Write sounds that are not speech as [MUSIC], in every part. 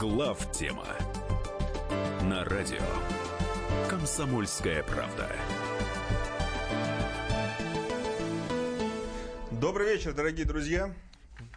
Глав тема на радио Комсомольская правда. Добрый вечер, дорогие друзья.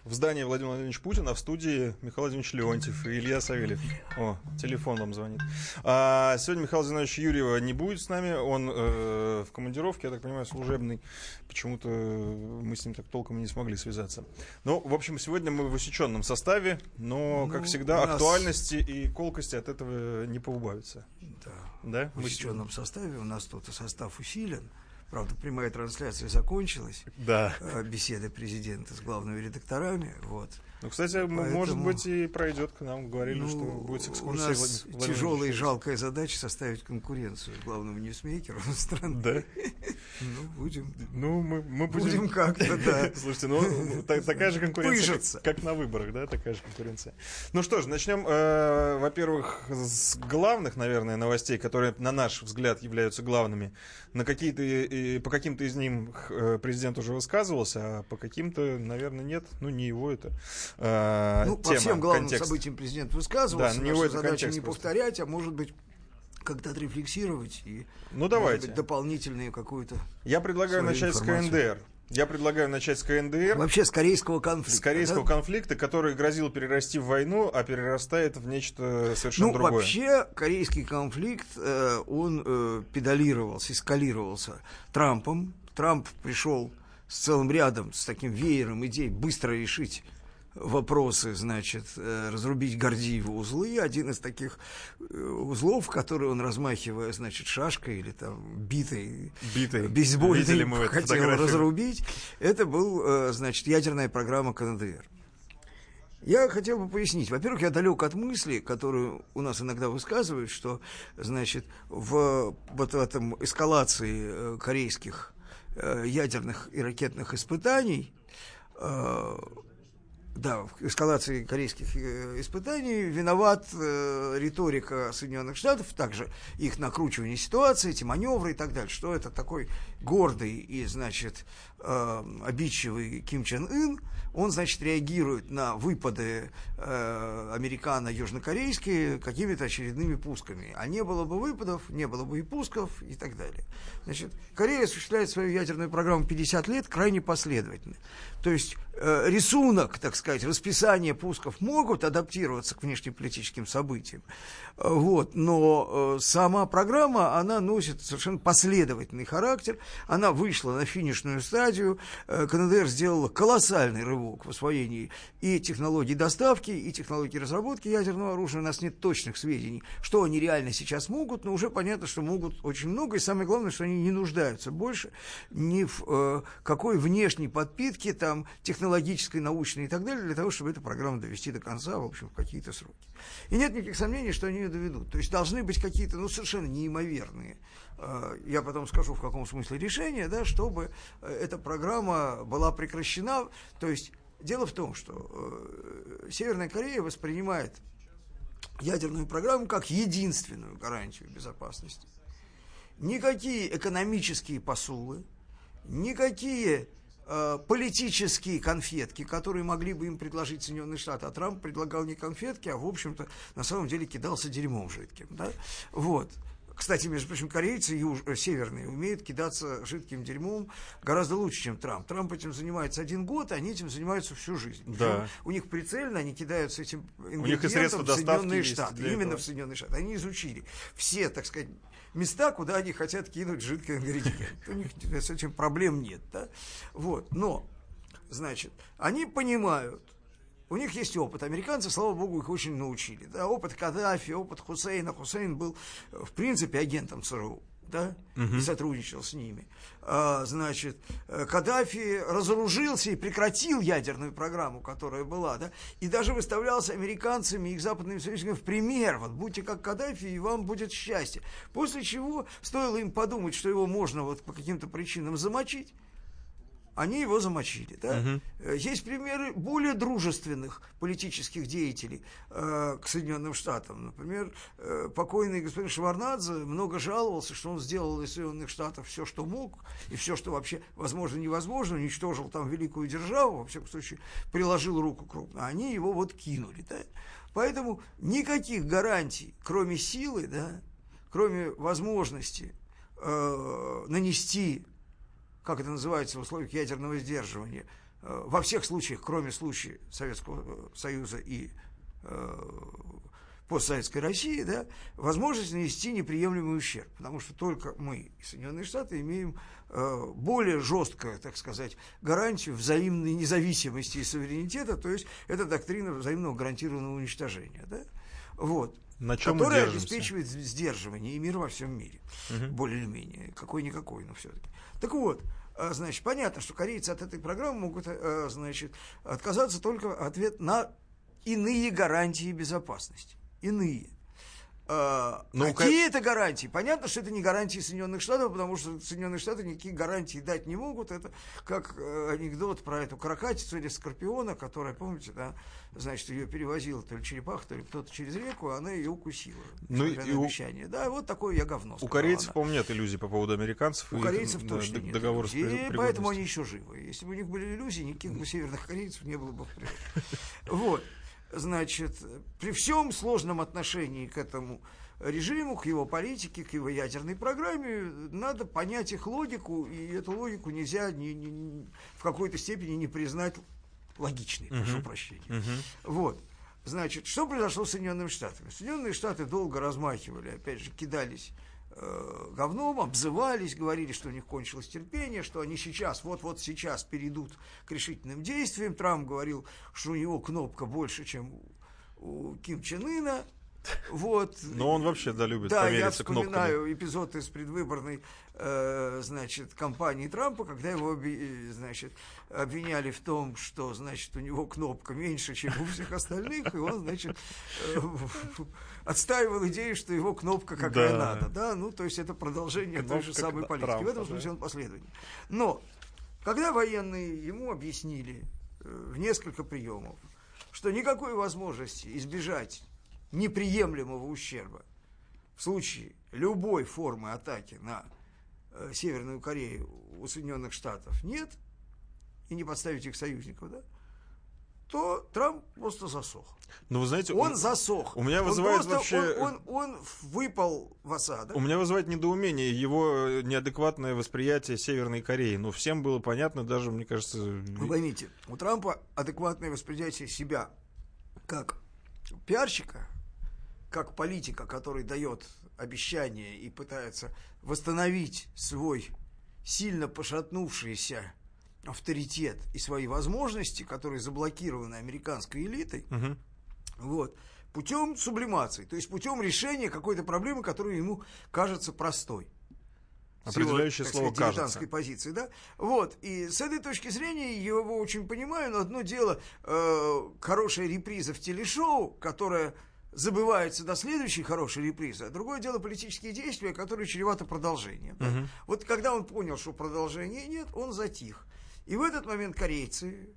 В здании Владимир Владимирович Путин, а в студии Михаил Владимирович Леонтьев и Илья Савельев. О, телефон вам звонит. А, сегодня Михаил Владимирович Юрьева не будет с нами. Он э, в командировке, я так понимаю, служебный. Почему-то мы с ним так толком не смогли связаться. Ну, в общем, сегодня мы в усеченном составе, но, как Ну, всегда, у нас- актуальности и колкости от этого не поубавится. Да. Да? В усеченном составе у нас тут состав усилен. Правда, прямая трансляция закончилась. Да. э, Беседы президента с главными редакторами. Вот. Ну, кстати, Поэтому- может быть, и пройдет к нам. Говорили, Ну, что будет с у нас Владимир- тяжелая и жалкая задача составить конкуренцию главному ньюсмейкеру [LAUGHS] страны. Да? Ну, будем, Ну, мы, мы будем... будем как-то, да. [LAUGHS] Слушайте, ну, та- такая же конкуренция, как, как на выборах, да, такая же конкуренция. Ну что ж, начнем, э, во-первых, с главных, наверное, новостей, которые, на наш взгляд, являются главными. На какие-то, и по каким-то из них э, президент уже высказывался, а по каким-то, наверное, нет. Ну, не его это э, Ну, по тема, всем главным контекст. событиям президент высказывался. Да, него задача не повторять, а может быть как-то отрефлексировать и Ну, давайте. быть, дополнительную какую-то Я предлагаю начать с информацию. КНДР. Я предлагаю начать с КНДР. вообще с корейского конфликта. С корейского да? конфликта, который грозил перерасти в войну, а перерастает в нечто совершенно Ну, другое. вообще, корейский конфликт, э, он э, педалировался, эскалировался Трампом. Трамп пришел с целым рядом, с таким веером идей быстро решить вопросы, значит, э, разрубить Гордиевы узлы. Один из таких э, узлов, который он, размахивая, значит, шашкой или там битой, Битой. бейсбольной, хотел разрубить, это был, э, значит, ядерная программа КНДР. Я хотел бы пояснить. Во-первых, я далек от мысли, которую у нас иногда высказывают, что, значит, в вот этом эскалации корейских ядерных и ракетных испытаний да, в эскалации корейских э, испытаний виноват э, риторика Соединенных Штатов, также их накручивание ситуации, эти маневры и так далее, что это такой гордый и, значит, э, обидчивый Ким Чен Ын, он, значит, реагирует на выпады э, американо-южнокорейские какими-то очередными пусками. А не было бы выпадов, не было бы и пусков и так далее. Значит, Корея осуществляет свою ядерную программу 50 лет крайне последовательно. То есть э, рисунок, так сказать, расписание пусков могут адаптироваться к внешнеполитическим событиям. Вот, но э, сама программа, она носит совершенно последовательный характер. Она вышла на финишную стадию. Э, КНДР сделала колоссальный рывок в освоении и технологий доставки, и технологий разработки ядерного оружия. У нас нет точных сведений, что они реально сейчас могут, но уже понятно, что могут очень много. И самое главное, что они не нуждаются больше ни в э, какой внешней подпитке, там, технологической, научной и так далее, для того, чтобы эту программу довести до конца, в общем, в какие-то сроки. И нет никаких сомнений, что они ее доведут. То есть должны быть какие-то, ну, совершенно неимоверные, э, я потом скажу, в каком смысле решения, да, чтобы э, эта программа была прекращена. То есть дело в том, что э, Северная Корея воспринимает ядерную программу как единственную гарантию безопасности. Никакие экономические посулы, никакие политические конфетки, которые могли бы им предложить Соединенные Штаты, а Трамп предлагал не конфетки, а, в общем-то, на самом деле кидался дерьмом жидким. Да? Вот. Кстати, между прочим, корейцы юж... э, северные умеют кидаться жидким дерьмом гораздо лучше, чем Трамп. Трамп этим занимается один год, а они этим занимаются всю жизнь. Да. У них прицельно, они кидаются этим них и средства ингредиентом в Соединенные Штаты. Именно этого. в Соединенные Штаты. Они изучили все, так сказать, места, куда они хотят кинуть жидкий ингредиент. [LAUGHS] У них с этим проблем нет. Да? Вот. Но, значит, они понимают, у них есть опыт. Американцы, слава богу, их очень научили. Да? Опыт Каддафи, опыт Хусейна. Хусейн был, в принципе, агентом ЦРУ. Да? И сотрудничал с ними. А, значит, э, Каддафи разоружился и прекратил ядерную программу, которая была, да, и даже выставлялся американцами и их западными союзниками в пример. Вот будьте как Каддафи, и вам будет счастье. После чего стоило им подумать, что его можно вот по каким-то причинам замочить, они его замочили. Да? Э, Есть примеры более дружественных политических деятелей э, к Соединенным Штатам. Например, э, покойный господин Шварнадзе много жаловался, что он сделал из Соединенных Штатов все, что мог, и все, что вообще возможно невозможно, уничтожил там великую державу, во всяком случае, приложил руку крупно. Они его вот кинули. Да? Поэтому никаких гарантий, кроме силы, да, кроме возможности э, нанести, как это называется в условиях ядерного сдерживания, э, во всех случаях, кроме случая Советского Союза и э, постсоветской России, да, возможность нанести неприемлемый ущерб, потому что только мы Соединенные Штаты имеем э, более жесткую, так сказать, гарантию взаимной независимости и суверенитета, то есть это доктрина взаимного гарантированного уничтожения, да, вот. На чем которая обеспечивает сдерживание и мир во всем мире, угу. более или менее, какой-никакой, но все-таки. Так вот, э, значит, понятно, что корейцы от этой программы могут, э, значит, отказаться только ответ на иные гарантии безопасности иные. А, ну, какие как... это гарантии? Понятно, что это не гарантии Соединенных Штатов, потому что Соединенные Штаты никакие гарантии дать не могут. Это как э, анекдот про эту крокатицу или скорпиона, которая, помните, да, значит, ее перевозила то ли черепаха, то ли кто-то через реку, а она ее укусила. Ну, и обещание. У... Да, вот такое я говно. У корейцев, по-моему, нет иллюзий по поводу американцев. У корейцев точно нет. Договор и поэтому они еще живы. Если бы у них были иллюзии, никаких бы северных корейцев не было бы. Вот значит, при всем сложном отношении к этому режиму, к его политике, к его ядерной программе, надо понять их логику, и эту логику нельзя ни, ни, ни, в какой-то степени не признать логичной, uh-huh. прошу прощения. Uh-huh. Вот. Значит, что произошло с Соединенными Штатами? Соединенные Штаты долго размахивали, опять же, кидались говном, обзывались, говорили, что у них кончилось терпение, что они сейчас, вот-вот сейчас перейдут к решительным действиям. Трамп говорил, что у него кнопка больше, чем у Ким Чен Ына. Вот. Но он вообще, да, любит Да, я вспоминаю кнопками. эпизод из предвыборной, э, значит, кампании Трампа, когда его, значит, обвиняли в том, что, значит, у него кнопка меньше, чем у всех остальных, и он, значит, э, отстаивал идею, что его кнопка какая да. надо, да, ну, то есть это продолжение кнопка той же самой политики. Трампа, в этом смысле да. он последовательный. Но, когда военные ему объяснили э, в несколько приемов, что никакой возможности избежать неприемлемого ущерба в случае любой формы атаки на э, Северную Корею у Соединенных Штатов нет, и не подставить их союзников, да, то Трамп просто засох. Ну, вы знаете, он, он засох. У меня вызывает он просто, вообще... Он, он, он выпал в осадок. У меня вызывает недоумение его неадекватное восприятие Северной Кореи. Ну, всем было понятно, даже, мне кажется... Вы поймите, у Трампа адекватное восприятие себя как пиарщика, как политика, который дает обещания и пытается восстановить свой сильно пошатнувшийся авторитет и свои возможности, которые заблокированы американской элитой, угу. вот, путем сублимации, то есть путем решения какой-то проблемы, которая ему кажется простой. Определяющее его, слово сказать, кажется. позиции, да? Вот, и с этой точки зрения я его очень понимаю, но одно дело э, хорошая реприза в телешоу, которая забывается до следующей хорошей репризы, а другое дело политические действия, которые чреваты продолжением. Да? Угу. Вот когда он понял, что продолжения нет, он затих. И в этот момент корейцы,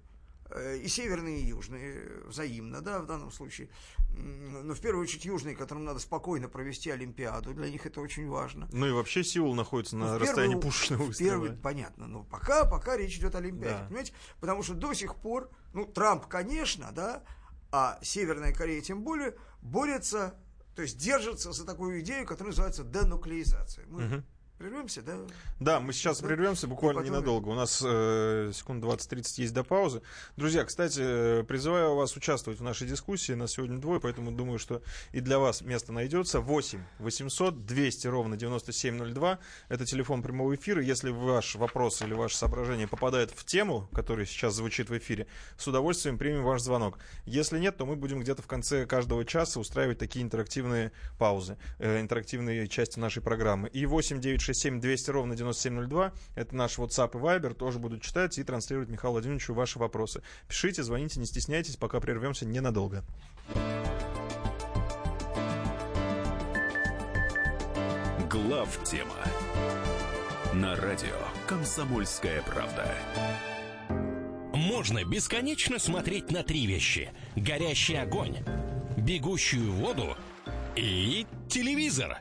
э, и северные, и южные, взаимно, да, в данном случае, но в первую очередь южные, которым надо спокойно провести Олимпиаду, для них это очень важно. Ну и вообще Сеул находится на ну, расстоянии первую, пушечного выстрела. Первый, понятно, но пока, пока речь идет о Олимпиаде, да. понимаете? Потому что до сих пор, ну, Трамп, конечно, да, а Северная Корея тем более борется, то есть держится за такую идею, которая называется денуклеизация. Мы угу. Прервемся, да? Да, мы сейчас да? прервемся буквально потом... ненадолго. У нас э, секунд 20-30 есть до паузы. Друзья, кстати, призываю вас участвовать в нашей дискуссии. Нас сегодня двое, поэтому думаю, что и для вас место найдется. 8 800 200 ровно 9702. Это телефон прямого эфира. Если ваш вопрос или ваше соображение попадает в тему, которая сейчас звучит в эфире, с удовольствием примем ваш звонок. Если нет, то мы будем где-то в конце каждого часа устраивать такие интерактивные паузы, э, интерактивные части нашей программы. И 8 9 967 200 ровно 9702. Это наш WhatsApp и Viber. Тоже будут читать и транслировать Михаилу Владимировичу ваши вопросы. Пишите, звоните, не стесняйтесь, пока прервемся ненадолго. Глав тема на радио Комсомольская правда. Можно бесконечно смотреть на три вещи: горящий огонь, бегущую воду и телевизор.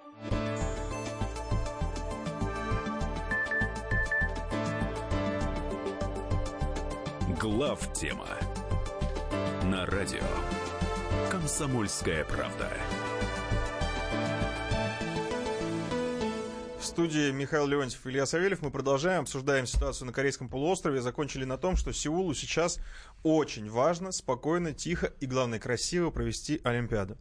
Глав тема на радио Комсомольская правда. В студии Михаил Леонтьев и Илья Савельев. Мы продолжаем, обсуждаем ситуацию на Корейском полуострове. Закончили на том, что Сеулу сейчас очень важно, спокойно, тихо и, главное, красиво провести Олимпиаду.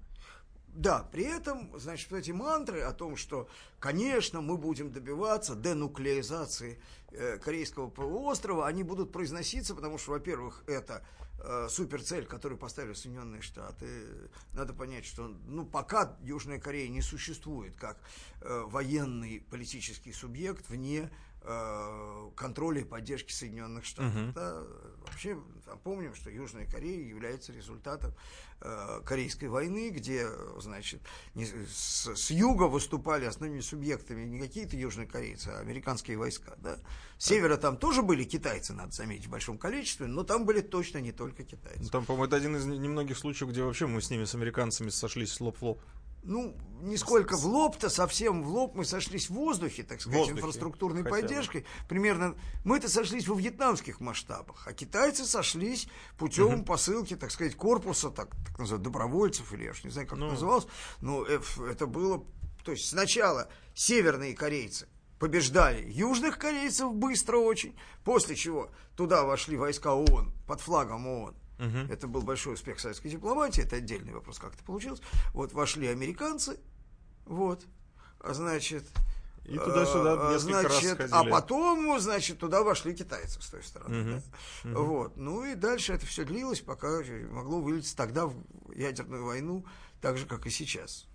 Да, при этом, значит, вот эти мантры о том, что, конечно, мы будем добиваться денуклеизации э, Корейского полуострова, они будут произноситься, потому что, во-первых, это э, суперцель, которую поставили Соединенные Штаты. Надо понять, что, ну, пока Южная Корея не существует как э, военный политический субъект вне контроля и поддержки Соединенных Штатов. Мгм. Да, вообще, помним, что Южная Корея является результатом э, Корейской войны, где, значит, не- с, с юга выступали основными субъектами не какие-то южнокорейцы, а американские войска. Да? С севера там тоже были китайцы, надо заметить, в большом количестве, но там были точно не только китайцы. Ну, Там, по-моему, это один из немногих случаев, где вообще мы с ними, с американцами, сошлись лоб в лоб. Ну, нисколько в лоб-то, совсем в лоб мы сошлись в воздухе, так сказать, воздухе, инфраструктурной хотя бы. поддержкой. Примерно мы-то сошлись во вьетнамских масштабах, а китайцы сошлись путем посылки, так сказать, корпуса, так, так называемых, добровольцев, или я уж не знаю, как Ну. это называлось. Но э, ф- это было... То есть сначала северные корейцы побеждали южных корейцев быстро очень, после чего туда вошли войска ООН под флагом ООН. Это был большой успех советской дипломатии, это отдельный вопрос, как это получилось. Вот вошли американцы, вот, а значит... И туда-сюда а, раз значит, ходили. А потом, значит, туда вошли китайцы с той стороны. да. Вот. Ну и дальше это все длилось, пока могло вылиться тогда в ядерную войну, так же, как и сейчас.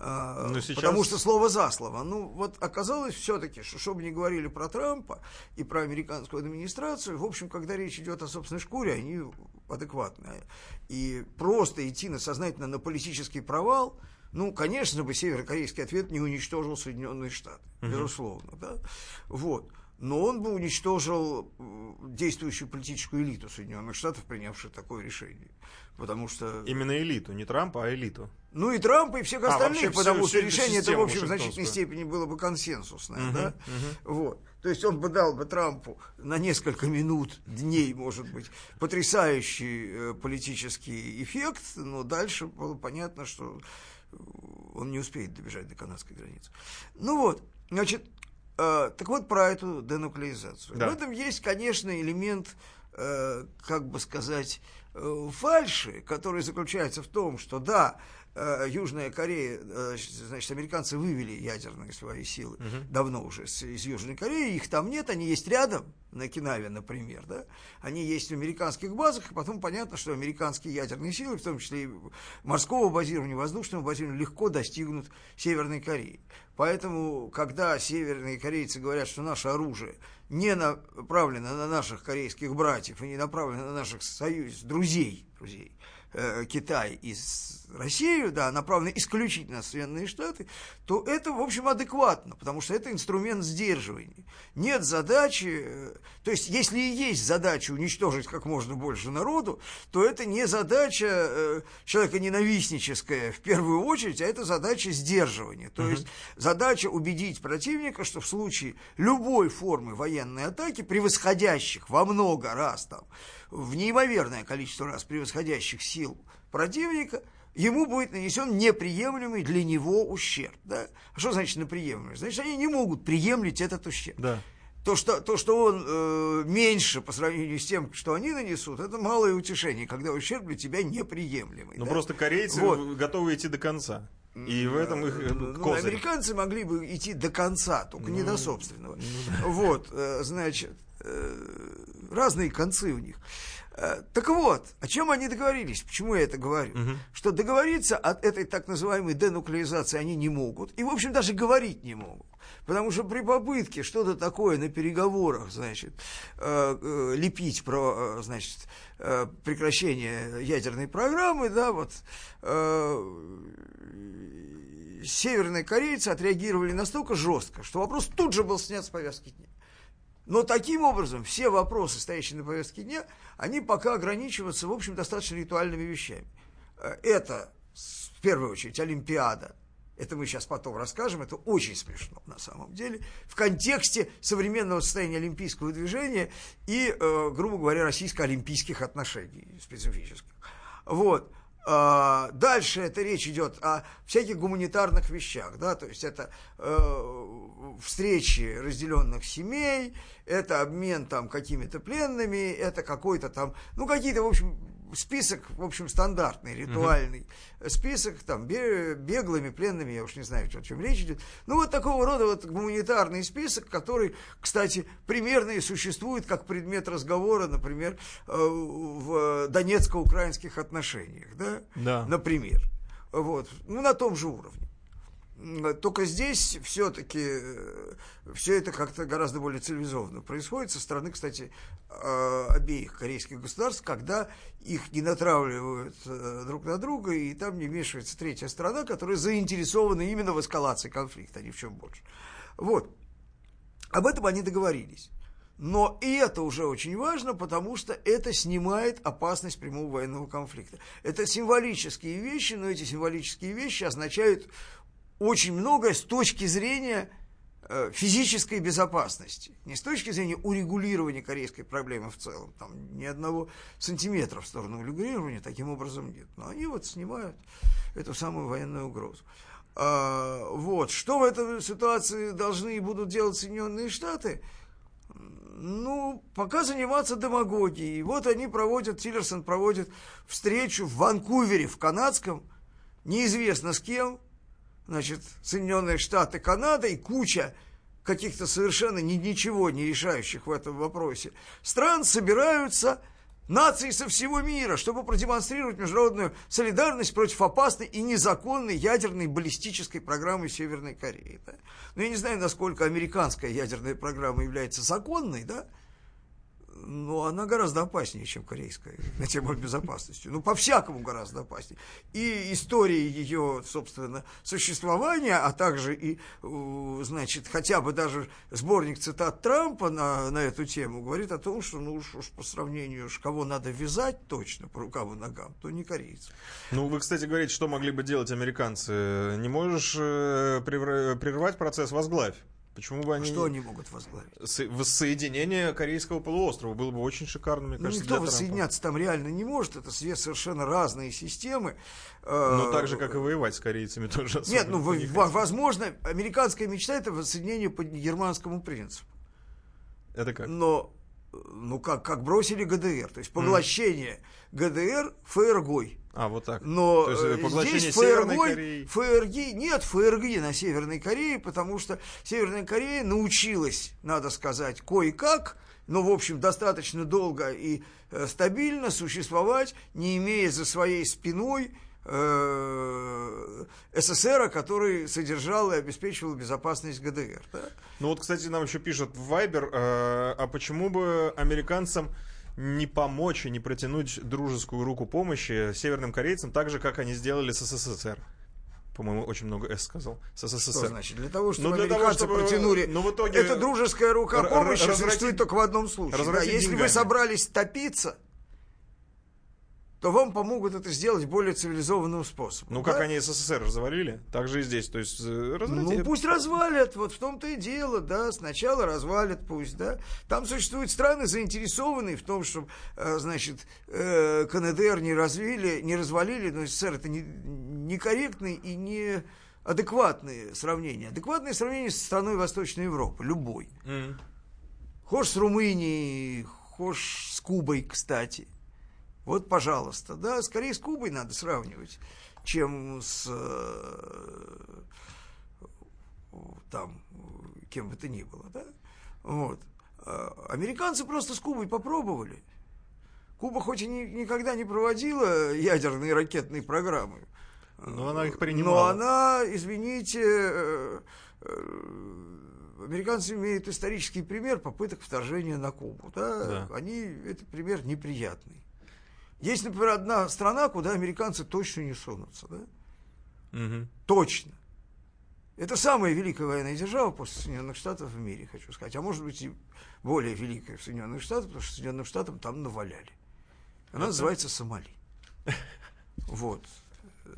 А, Но сейчас- Потому что слово за слово. Ну, вот оказалось все-таки, что чтобы не говорили про Трампа и про американскую администрацию, в общем, когда речь идет о собственной шкуре, они адекватные. И просто идти на сознательно на политический провал, ну, конечно бы северокорейский ответ не уничтожил Соединенные Штаты, безусловно, да. Вот. Но он бы уничтожил действующую политическую элиту Соединенных Штатов, принявшую такое решение. Потому что... Именно элиту, не Трампа, а элиту. Ну и Трампа, и всех А, остальных, потому всю- что всю решение это, в общем, в значительной степени было бы консенсусное, да? Вот. То есть он бы дал бы Трампу на несколько минут, дней, может быть, потрясающий э, политический эффект, но дальше было понятно, что он не успеет добежать до канадской границы. Ну вот, значит, э, так вот про эту денуклеизацию. Да. В этом есть, конечно, элемент, э, как бы сказать, э, фальши, который заключается в том, что да, э, Южная Корея, э, значит, американцы вывели ядерные свои силы давно уже из Южной Кореи, их там нет, они есть рядом, на Кинаве, например, да, они есть в американских базах, и потом понятно, что американские ядерные силы, в том числе и морского базирования, воздушного базирования, легко достигнут Северной Кореи. Поэтому, когда северные корейцы говорят, что наше оружие не направлено на наших корейских братьев и не направлено на наших союз, друзей, друзей, э, Китай и Россию, да, направлено исключительно на Соединенные Штаты, то это, в общем, адекватно, потому что это инструмент сдерживания. Нет задачи, э, то есть, если и есть задача уничтожить как можно больше народу, то это не задача э, человека ненавистническая в первую очередь, а это задача сдерживания. То есть, задача убедить противника, что в случае любой формы военной атаки, превосходящих во много раз там, в неимоверное количество раз превосходящих сил противника, ему будет нанесен неприемлемый для него ущерб. Да? А что значит неприемлемый? Значит, они не могут приемлить этот ущерб. Да. То что, то, что он э, меньше по сравнению с тем, что они нанесут, это малое утешение, когда ущерб для тебя неприемлемый. Ну да? просто корейцы Вот. готовы идти до конца. И в этом их э, Ну, козырь. американцы могли бы идти до конца, только не до собственного. Вот, э, значит, разные концы у них. Э, так вот, о чем они договорились? Почему я это говорю? Угу. Что договориться от этой так называемой денуклеизации они не могут. И, в общем, даже говорить не могут. Потому что при попытке что-то такое на переговорах, значит, э, э, лепить про, э, значит, э, прекращение ядерной программы, да, вот, э, северные корейцы отреагировали настолько жестко, что вопрос тут же был снят с повязки дня. Но таким образом все вопросы, стоящие на повестке дня, они пока ограничиваются, в общем, достаточно ритуальными вещами. Э, это, в первую очередь, Олимпиада. Это мы сейчас потом расскажем, это очень смешно на самом деле, в контексте современного состояния олимпийского движения и, э, грубо говоря, российско-олимпийских отношений специфических. Вот. А, дальше это речь идет о всяких гуманитарных вещах, да, то есть это э, встречи разделенных семей, это обмен там какими-то пленными, это какой-то там, ну какие-то, в общем, список, в общем, стандартный, ритуальный угу. список, там, беглыми, пленными, я уж не знаю, о чем речь идет. Ну, вот такого рода вот гуманитарный список, который, кстати, примерно и существует как предмет разговора, например, э, в донецко-украинских отношениях, да? Да. Например. Вот. Ну, на том же уровне. Только здесь все-таки э, все это как-то гораздо более цивилизованно происходит со стороны, кстати, э, обеих корейских государств, когда их не натравливают э, друг на друга, и там не вмешивается третья страна, которая заинтересована именно в эскалации конфликта, а ни в чем больше. Вот. Об этом они договорились. Но и это уже очень важно, потому что это снимает опасность прямого военного конфликта. Это символические вещи, но эти символические вещи означают очень многое с точки зрения э, физической безопасности, не с точки зрения урегулирования корейской проблемы в целом, там ни одного сантиметра в сторону урегулирования таким образом нет. Но они вот снимают эту самую военную угрозу. А, вот. Что в этой ситуации должны и будут делать Соединенные Штаты? Ну, пока заниматься демагогией. Вот они проводят, Тиллерсон проводит встречу в Ванкувере, в канадском, неизвестно с кем, значит, Соединенные Штаты, Канада и куча каких-то совершенно ни, ничего не решающих в этом вопросе стран собираются нации со всего мира, чтобы продемонстрировать международную солидарность против опасной и незаконной ядерной баллистической программы Северной Кореи. Да? Ну, я не знаю, насколько американская ядерная программа является законной, да, но она гораздо опаснее, чем корейская [LAUGHS] на тему безопасности. Ну, по-всякому гораздо опаснее. И история ее, собственно, существования, а также и, значит, хотя бы даже сборник цитат Трампа на, на эту тему говорит о том, что, ну уж, уж по сравнению, уж кого надо вязать точно по рукам и ногам, то не корейцы. Ну, вы, кстати, говорите, что могли бы делать американцы. Не можешь э, прервать процесс, возглавь. Почему бы они... Что они могут возглавить? Воссоединение Корейского полуострова было бы очень шикарно, мне ну, кажется, никто воссоединяться там реально не может, это совершенно разные системы. Ну, так же, как и воевать с корейцами [LAUGHS] тоже. Нет, ну, не возможно, американская мечта это воссоединение по германскому принципу. Это как? Но, ну, как, как бросили ГДР, то есть поглощение mm. ГДР ФРГой. А, вот так. Но То есть, э, здесь ФРГ, ФРГ, нет ФРГ на Северной Корее, потому что Северная Корея научилась, надо сказать, кое-как, но, в общем, достаточно долго и э, стабильно существовать, не имея за своей спиной э, СССР, который содержал и обеспечивал безопасность ГДР. Да? Ну вот, кстати, нам еще пишут в Вайбер, э, а почему бы американцам не помочь и не протянуть дружескую руку помощи северным корейцам, так же, как они сделали с СССР. По-моему, очень много «С» сказал. С СССР. Что значит? Для того, чтобы ну, для американцы того, чтобы... протянули... Ну, в итоге... Эта дружеская рука помощи существует только в одном случае. Да, если деньгами. вы собрались топиться, то вам помогут это сделать более цивилизованным способом. Ну, да? как они СССР развалили, так же и здесь. То есть, э, развалили. Ну, пусть развалят, вот в том-то и дело, да, сначала развалят пусть, да. Там существуют страны, заинтересованные в том, чтобы, э, значит, э, КНДР не развили, не развалили, но СССР это не, и не адекватные сравнения. Адекватные сравнения со страной Восточной Европы, любой. Mm. Хошь с Румынией, хошь с Кубой, кстати – вот, пожалуйста, да, скорее с Кубой надо сравнивать, чем с э, там кем бы то ни было, да. Вот. А, американцы просто с Кубой попробовали. Куба хоть и ни, никогда не проводила ядерные ракетные программы, но она их принимала. Но она, извините, э, э, американцы имеют исторический пример попыток вторжения на Кубу. Да? Да. Они, это пример неприятный. Есть, например, одна страна, куда американцы точно не сунутся. Да? Угу. Точно. Это самая великая военная держава после Соединенных Штатов в мире, хочу сказать. А может быть и более великая в Соединенных Штатах, потому что Соединенным Штатам там наваляли. Она Это... называется Сомали. Вот.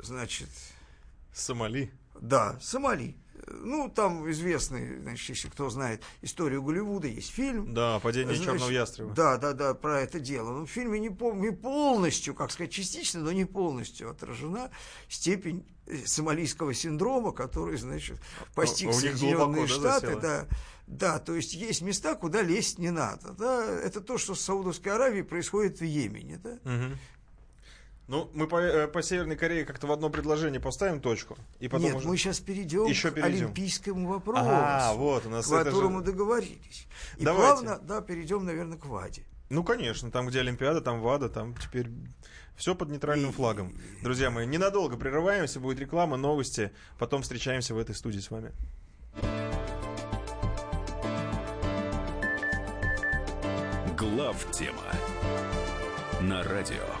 Значит... Сомали? Да, Сомали. Ну, там известный, значит, если кто знает историю Голливуда, есть фильм. Да, «Падение значит, черного ястреба». Да, да, да, про это дело. Но в фильме не, пол, не полностью, как сказать, частично, но не полностью отражена степень э, сомалийского синдрома, который, значит, постиг а, Соединенные Штаты. Да, да, то есть есть места, куда лезть не надо. Да? Это то, что с Саудовской Аравией происходит в Йемене. Да? Угу. Ну, мы по, э, по Северной Корее как-то в одно предложение поставим точку. И потом Нет, уже... мы сейчас перейдем еще к перейдем. олимпийскому вопросу, а, вот, у нас к которому же... договорились. И Давайте. плавно, да, перейдем, наверное, к ВАДе. Ну, конечно, там, где Олимпиада, там ВАДА, там теперь все под нейтральным и... флагом. Друзья мои, ненадолго прерываемся, будет реклама, новости, потом встречаемся в этой студии с вами. Глав тема на радио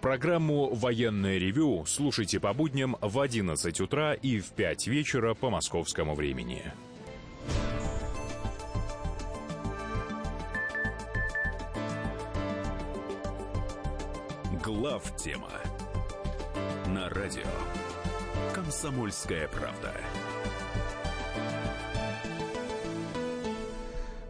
Программу «Военное ревю» слушайте по будням в 11 утра и в 5 вечера по московскому времени. Глав тема на радио «Комсомольская правда».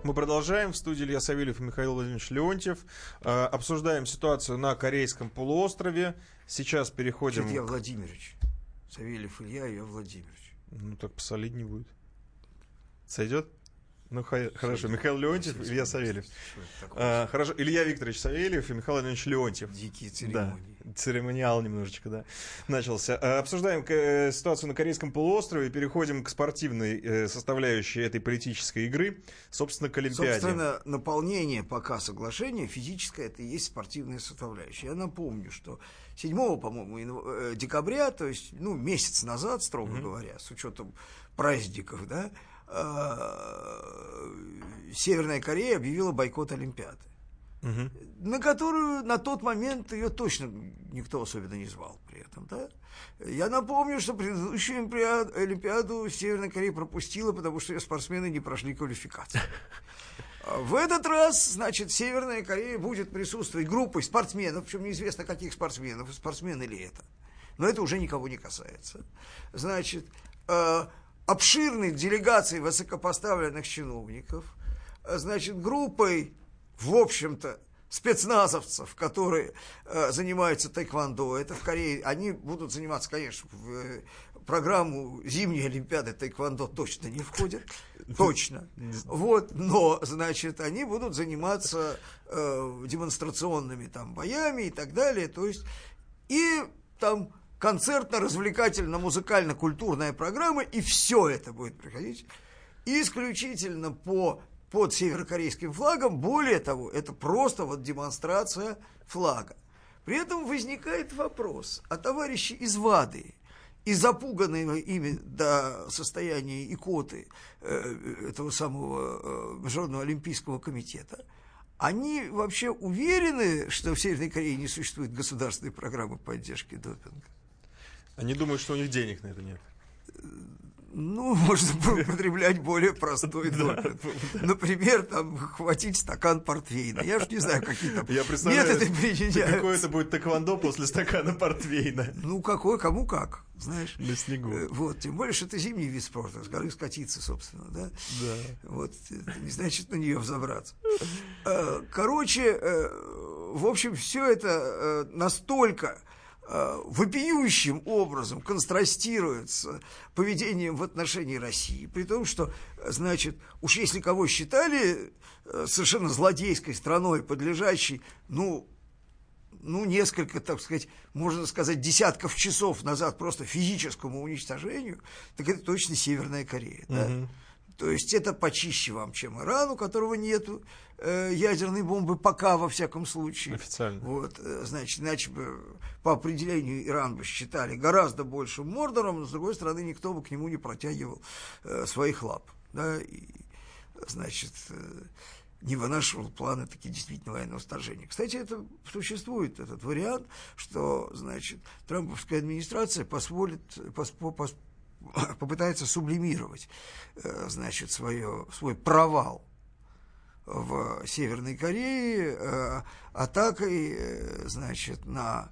Мы продолжаем. В студии Илья Савельев и Михаил Владимирович Леонтьев. Э, обсуждаем ситуацию на Корейском полуострове. Сейчас переходим... Илья Владимирович. Савельев Илья, Илья Владимирович. Ну, так посолиднее будет. Сойдет? Ну, хорошо. Михаил Леонтьев. Илья Савельев. А, хорошо. Илья Викторович Савельев и Михаил Леонидович Леонтьев. Дикие церемонии. Да. Церемониал немножечко, да, начался. А, обсуждаем э, ситуацию на Корейском полуострове. Переходим к спортивной э, составляющей этой политической игры. Собственно, к Олимпиаде. Собственно, наполнение пока соглашения физическое, это и есть спортивная составляющая. Я напомню, что 7, по-моему, э, декабря, то есть, ну, месяц назад, строго mm-hmm. говоря, с учетом праздников, да, Северная Корея объявила бойкот Олимпиады. Угу. На которую на тот момент ее точно никто особенно не звал при этом. Да? Я напомню, что предыдущую Олимпиаду Северная Корея пропустила, потому что ее спортсмены не прошли квалификацию. В этот раз, значит, Северная Корея будет присутствовать группой спортсменов, причем неизвестно, каких спортсменов, спортсмены ли это. Но это уже никого не касается. Значит, э, обширной делегацией высокопоставленных чиновников, э, значит, группой, в общем-то, спецназовцев, которые э, занимаются тайквандо. Это в Корее. Они будут заниматься, конечно, в э, программу зимней Олимпиады тайквандо точно не входит. Точно. Вот, но, значит, они будут заниматься э, демонстрационными там боями и так далее. То есть, и там концертно-развлекательно-музыкально-культурная программа, и все это будет проходить исключительно по, под северокорейским флагом. Более того, это просто вот демонстрация флага. При этом возникает вопрос, а товарищи из ВАДы, и запуганные ими до состояния икоты э, этого самого э, Международного олимпийского комитета, они вообще уверены, что в Северной Корее не существует государственной программы поддержки допинга? Они думают, что у них денег на это нет. Ну, [LAUGHS] можно употреблять более простой допинг. Например, там, хватить стакан портвейна. Я же не знаю, какие там Я методы применяются. Какое это будет тэквондо после стакана портвейна? Ну, какой, кому как, знаешь. На снегу. Э, Вот, тем более, что это зимний вид спорта, с горы скатиться, собственно, да? Да. Вот, не значит на нее взобраться. Э, Короче, э, в общем, все это настолько вопиющим образом контрастирует с поведением в отношении России, при том, что, э, значит, уж если кого считали э, совершенно злодейской страной, подлежащей, ну, ну, несколько, так сказать, можно сказать, десятков часов назад просто физическому уничтожению, так это точно Северная Корея. Да? То есть это почище вам, чем Иран, у которого нету э, ядерной бомбы пока, во всяком случае. Официально. Вот, э, значит, иначе бы по определению Иран бы считали гораздо большим Мордором, но, с другой стороны, никто бы к нему не протягивал э, своих лап. Да, и, значит, э, не вынашивал планы такие действительно военного вторжения. Кстати, это существует, этот вариант, что, значит, трамповская администрация позволит, пос, пос, [COUGHS] попытается сублимировать, э, значит, свое, свой провал в Северной Корее э, атакой, э, значит, на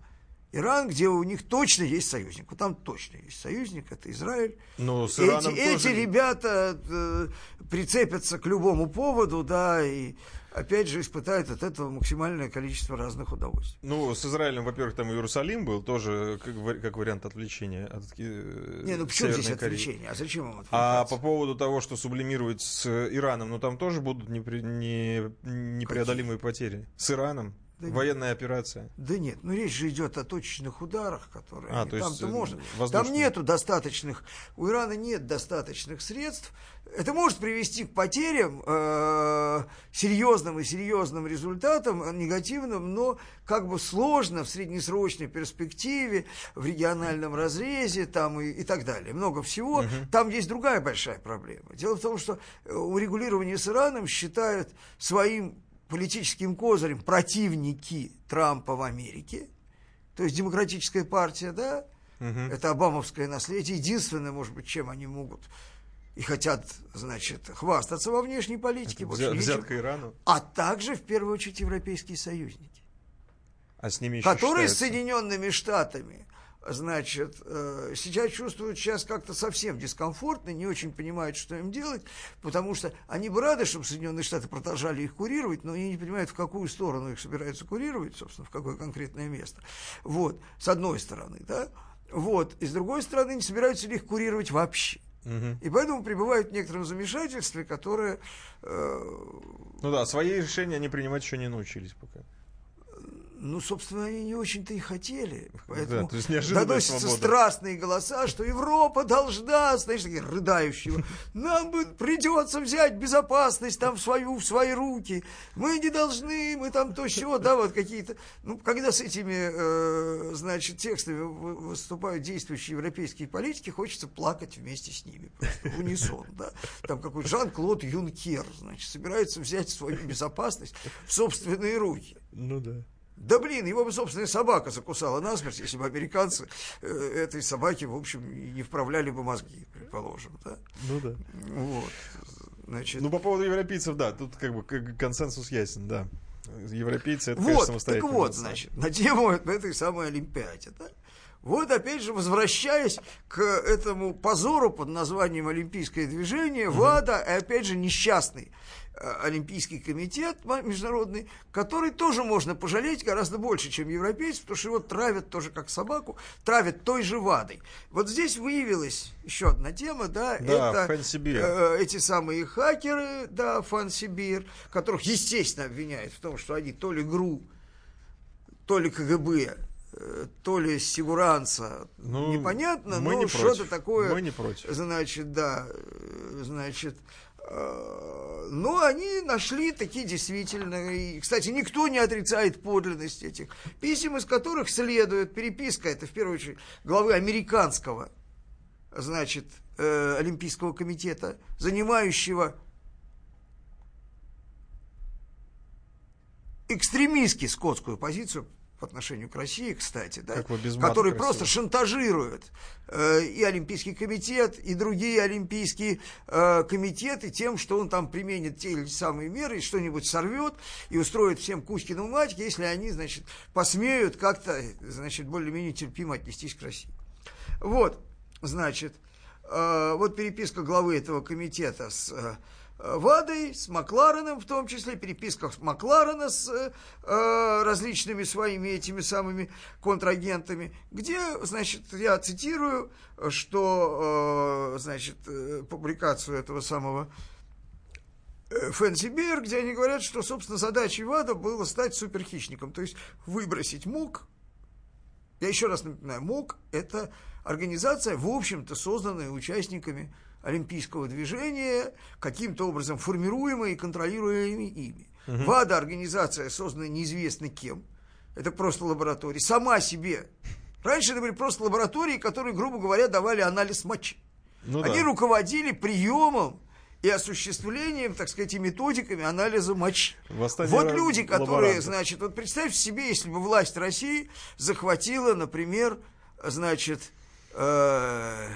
Иран, где у них точно есть союзник. Вот там точно есть союзник, это Израиль. Ну, с эти, Ираном эти тоже- ребята э, прицепятся к любому поводу, да, и опять же испытают от этого максимальное количество разных удовольствий. Ну, с Израилем, во-первых, там Иерусалим был, тоже как, как вариант отвлечения от э, Не, ну почему здесь Северной Кореи. отвлечение? А зачем им А отвлекаться? по поводу того, что сублимировать с Ираном, ну там тоже будут непре- не- непреодолимые потери. С Ираном. Да нет. Военная операция. Да нет, ну речь же идет о точечных ударах, которые А, то там-то можно. воздушные. Там нету достаточных, у Ирана нет достаточных средств. Это может привести к потерям, э, серьезным и серьезным результатам, э, негативным, но как бы сложно в среднесрочной перспективе, в региональном разрезе там и, и так далее. Много всего. Там есть другая большая проблема. Дело в том, что э, урегулирование с Ираном считают своим политическим козырем противники Трампа в Америке, то есть демократическая партия, да, это обамовское наследие, единственное, может быть, чем они могут и хотят, значит, хвастаться во внешней политике, больше Взя- взятка Ирану. а также, в первую очередь, европейские союзники, А с ними еще которые с считается. Соединенными Штатами, значит, э, сейчас чувствуют сейчас как-то совсем дискомфортно, не очень понимают, что им делать, потому что они бы рады, чтобы Соединенные Штаты продолжали их курировать, но они не понимают, в какую сторону их собираются курировать, собственно, в какое конкретное место. Вот, с одной стороны, да, вот, и с другой стороны, не собираются ли их курировать вообще. И поэтому пребывают в некотором замешательстве, которое э, Ну да, свои решения они принимать еще не научились пока. Ну, собственно, они не очень-то и хотели. Поэтому неожиданная доносятся свобода. страстные голоса, что Европа должна, знаешь, такие рыдающие. Нам бы придется взять безопасность там в свою, в свои руки. Мы не должны, мы там то все, да, вот какие-то. Ну, когда с этими, э, значит, текстами вы- выступают действующие европейские политики, хочется плакать вместе с ними. Просто унисон, да. Там какой-то Жан-Клод Юнкер, значит, собирается взять свою безопасность в собственные руки. Ну да. Да блин, его бы собственная собака закусала насмерть, если бы американцы э, этой собаке, в общем, не вправляли бы мозги, предположим, да? Ну да. Вот. Значит, Ну, по поводу европейцев, да, тут как бы консенсус ясен, да. Европейцы это, вот, конечно, так вот, значит, на тему этой самой Олимпиаде, да? Вот, опять же, возвращаясь к этому позору под названием Олимпийское движение, ВАДА, и опять же, несчастный Олимпийский комитет международный, который тоже можно пожалеть гораздо больше, чем европейцев, потому что его травят тоже как собаку, травят той же ВАДой. Вот здесь выявилась еще одна тема, да, Да, это э, эти самые хакеры, да, Фансибир, которых, естественно, обвиняют в том, что они то ли ГРУ, то ли КГБ, э, то ли Сигуранца, Ну, непонятно, но не что-то такое, Мы не против. значит, да, э, значит, э, но они нашли такие действительно, и, кстати, никто не отрицает подлинность этих писем, из которых следует переписка, это в первую очередь главы американского, значит, э, Олимпийского комитета, занимающего экстремистски скотскую позицию, по отношению к России, кстати, да, красиво. просто шантажирует э, и Олимпийский комитет, и другие олимпийские э, комитеты тем, что он там применит те или самые меры, и что-нибудь сорвет, и устроит всем Кузькину мать, если они, значит, посмеют как-то, значит, более-менее терпимо отнестись к России. Вот, значит, э, вот переписка главы этого комитета с э, ВАДой, с Маклареном в том числе, переписка с Макларена с э, э, различными своими этими самыми контрагентами, где, значит, я цитирую, что, э, значит, э, публикацию этого самого э, Фэнси Бир, где они говорят, что, собственно, задачей ВАДА было стать суперхищником, то есть выбросить МОК, я еще раз напоминаю, МОК – это организация, в общем-то, созданная участниками олимпийского движения, каким-то образом формируемая и контролируемая ими. ВАДА – организация, созданная неизвестно кем, это просто лаборатория, сама себе. Раньше это были просто лаборатории, которые, грубо говоря, давали анализ мочи. Ну Они да. руководили приемом и осуществлением, так сказать, и методиками анализа мочи. Восстание Вот люди, которые, лаборантов. значит, вот представьте себе, если бы власть России захватила, например, значит, э,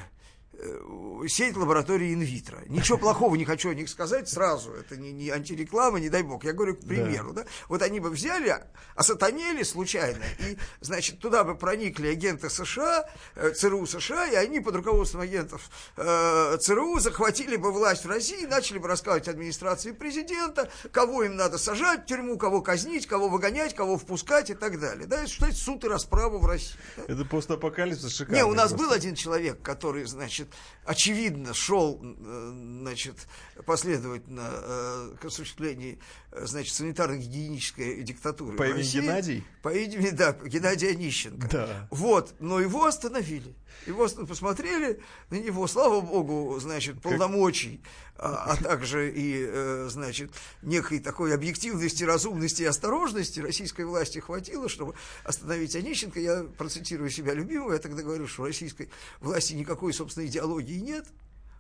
сеть лабораторий инвитро. Ничего плохого не хочу о них сказать сразу, это не, не антиреклама, не дай бог, я говорю к примеру. Да. Вот они бы взяли, осатанели случайно, и, значит, туда бы проникли агенты США, э, ЦРУ США, и они под руководством агентов э, ЦРУ захватили бы власть в России, начали бы рассказывать администрации президента, кого им надо сажать в тюрьму, кого казнить, кого выгонять, кого впускать и так далее. Да, это считается суд и расправа в России. да. Это постапокалипсис шикарный. Не, у нас просто. был один человек, который, значит, очевидно шел, э, значит, последовательно э, к осуществлению, э, значит, санитарно-гигиенической диктатуры. По имени. Геннадий? По имени, да, Геннадий Онищенко. Да. Вот, но его остановили. Его ост- посмотрели на него, слава богу, значит, полномочий, а, а также и, э, значит, некой такой объективности, разумности и осторожности российской власти хватило, чтобы остановить Онищенко. Я процитирую себя любимого, я тогда говорю, что российской власти никакой, собственно, идеологии нет,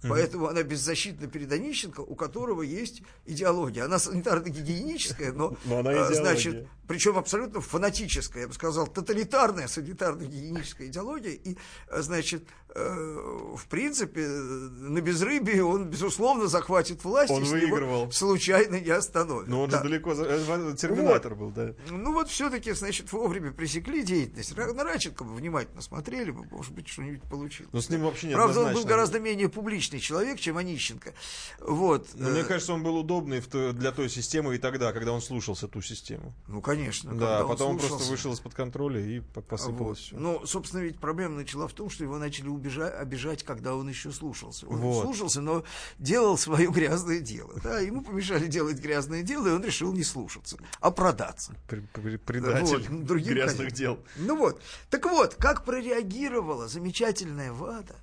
Поэтому она беззащитна перед Онищенко, у которого есть идеология. Она санитарно-гигиеническая, но, [LAUGHS] Но она идеология. значит, причем абсолютно фанатическая, я бы сказал, тоталитарная санитарно-гигиеническая идеология. И, э, значит, в принципе, э, на безрыбье он, безусловно, захватит власть, Он выигрывал. случайно не остановит. Но он Да. же далеко... за- э, Терминатор был, да. Ну вот все-таки, значит, вовремя пресекли деятельность. На Радченко бы внимательно смотрели бы, может быть, что-нибудь получилось. Но с ним вообще Правда, он был гораздо менее публичный человек, чем Онищенко. Вот. Но мне Э, кажется, он был удобный для той системы и тогда, когда он слушался ту систему. Ну, конечно. Да, а он потом он просто слушался. вышел из-под контроля и по- посыпалось Вот. все. Ну, собственно, ведь проблема начала в том, что его начали убежа- обижать, когда он еще слушался. Он Вот. слушался, но делал свое грязное дело. Да, ему помешали делать грязное дело, и он решил не слушаться, а продаться. Предатель Вот, другим грязных хозяевам. дел. Ну вот. Так вот, как прореагировала замечательная ВАДА,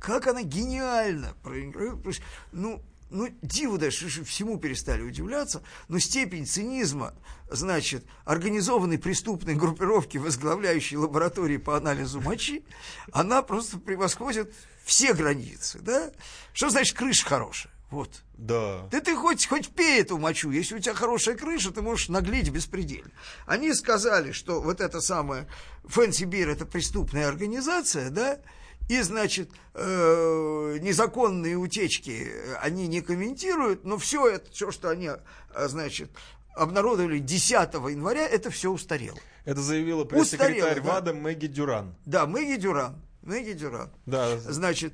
как она гениально что, Ну, ну, диву что всему перестали удивляться, но степень цинизма, значит, организованной преступной группировки, возглавляющей лаборатории по анализу мочи, она просто превосходит все границы, да? Что значит крыша хорошая? Вот. Да. Да ты хоть, хоть пей эту мочу, если у тебя хорошая крыша, ты можешь наглеть беспредельно. Они сказали, что вот эта самая Фэнси Бир это преступная организация, да, и, значит, э, незаконные утечки э, они не комментируют, но все это, все, что они, э, значит, обнародовали 10 января, это все устарело. Это заявила пресс-секретарь да. ВАДА Мэгги Дюран. Да, Мэгги Дюран, Мэгги Дюран. Да. Значит,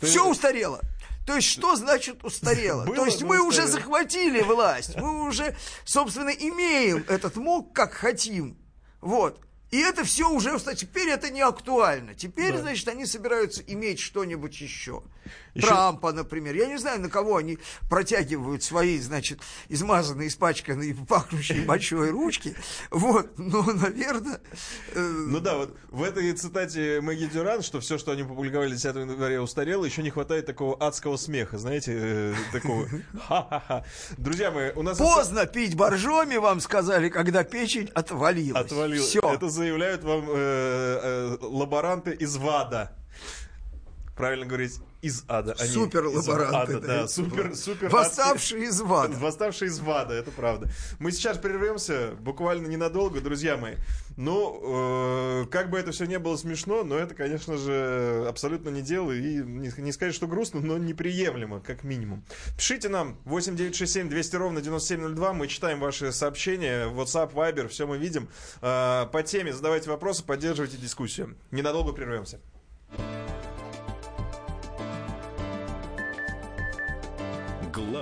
Ты- все устарело. То есть, что значит устарело? Было, То есть, мы уже устарело. захватили власть, мы уже, собственно, имеем этот МОК, как хотим. Вот. И это все уже, кстати, теперь это не актуально. Теперь, Да. значит, они собираются иметь что-нибудь еще. Еще- Трампа, например. Я не знаю, на кого они протягивают свои, значит, измазанные, испачканные, [LAUGHS] пахнущие мочой ручки. Вот. Но, наверное... э, Ну да, вот в этой цитате Мэгги Дюран, что все, что они публиковали 10 января, устарело, еще не хватает такого адского смеха, знаете, э, такого [LAUGHS] ха-ха-ха. Друзья мои, у нас Поздно пить боржоми, вам сказали, когда печень отвалилась. отвалилось. Все. Это заявляют вам э, э, лаборанты из ВАДА. Правильно говорить, из ада. а не Супер лаборанты, да, да, супер, супер. Восставшие из вада. Восставшие из вада, это правда. Мы сейчас прервемся, буквально ненадолго, друзья мои. Ну, э, как бы это все не было смешно, но это, конечно же, абсолютно не дело. И не, не сказать, что грустно, но неприемлемо, как минимум. Пишите нам 8967 200 ровно 9702. Мы читаем ваши сообщения. WhatsApp, Viber, все мы видим. Э, по теме задавайте вопросы, поддерживайте дискуссию. Ненадолго прервемся.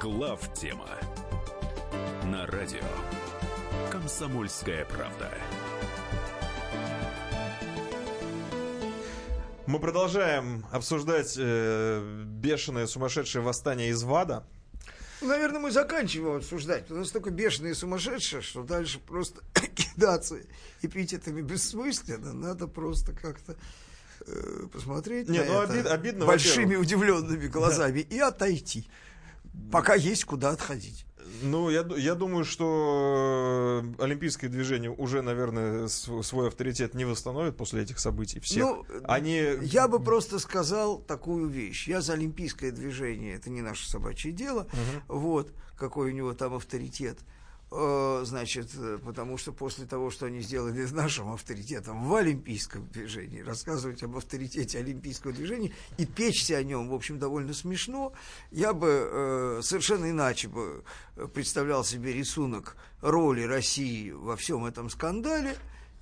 Глав тема на радио Комсомольская правда. Мы продолжаем обсуждать э, бешеное сумасшедшее восстание из ВАДА. Наверное, мы заканчиваем обсуждать, потому что такое бешеное и сумасшедшее, что дальше просто [COUGHS] кидаться эпитетами бессмысленно. Надо просто как-то э, посмотреть Не, на ну, это обид- обидно, большими удивленными глазами и отойти, пока есть куда отходить. Ну, я, я думаю, что э, олимпийское движение уже, наверное, св- свой авторитет не восстановит после этих событий всех. Ну, Они... Я бы просто сказал такую вещь. Я за олимпийское движение, это не наше собачье дело. Вот, какой у него там авторитет. Э, Значит, э, потому что после того, что они сделали с нашим авторитетом в олимпийском движении, рассказывать об авторитете олимпийского движения и печься о нем, в общем, довольно смешно, я бы э, совершенно иначе бы э, представлял себе рисунок роли России во всем этом скандале,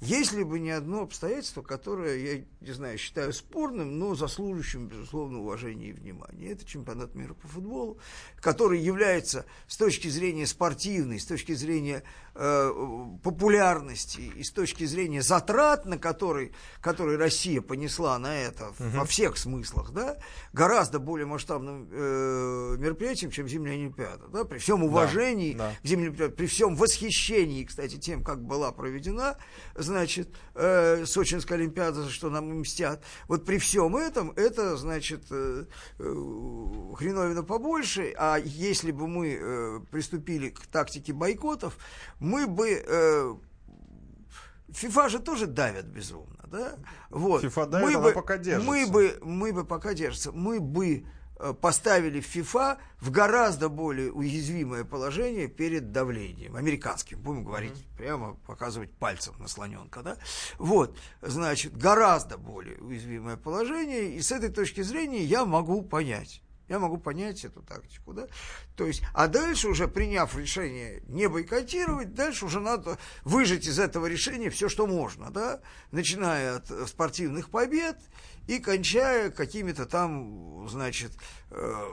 если бы не одно обстоятельство, которое, я не знаю, считаю спорным, но заслуживающим, безусловно, уважения и внимания. Это чемпионат мира по футболу, который является с точки зрения спортивной, с точки зрения популярности и с точки зрения затрат, на который, который Россия понесла на это во всех смыслах, да, гораздо более масштабным э, мероприятием, чем Зимняя Олимпиада. Да, при всем уважении да. к Зимней Олимпиаде, при всем восхищении, кстати, тем, как была проведена, значит, э, Сочинская Олимпиада, за что нам мстят. Вот при всем этом, это, значит, э, э, хреновина побольше, а если бы мы э, приступили к тактике бойкотов, мы бы... Э, ФИФА же тоже давят безумно, да? Вот. ФИФА давит, мы она бы, пока держится. Мы бы, мы бы пока держится, мы бы э, поставили ФИФА в гораздо более уязвимое положение перед давлением американским, будем говорить прямо, показывать пальцем на слоненка, да? Вот, значит, гораздо более уязвимое положение, и с этой точки зрения я могу понять. Я могу понять эту тактику, да? То есть, а дальше уже приняв решение не бойкотировать, дальше уже надо выжать из этого решения все, что можно, да? Начиная от э, спортивных побед и кончая какими-то там, значит, э,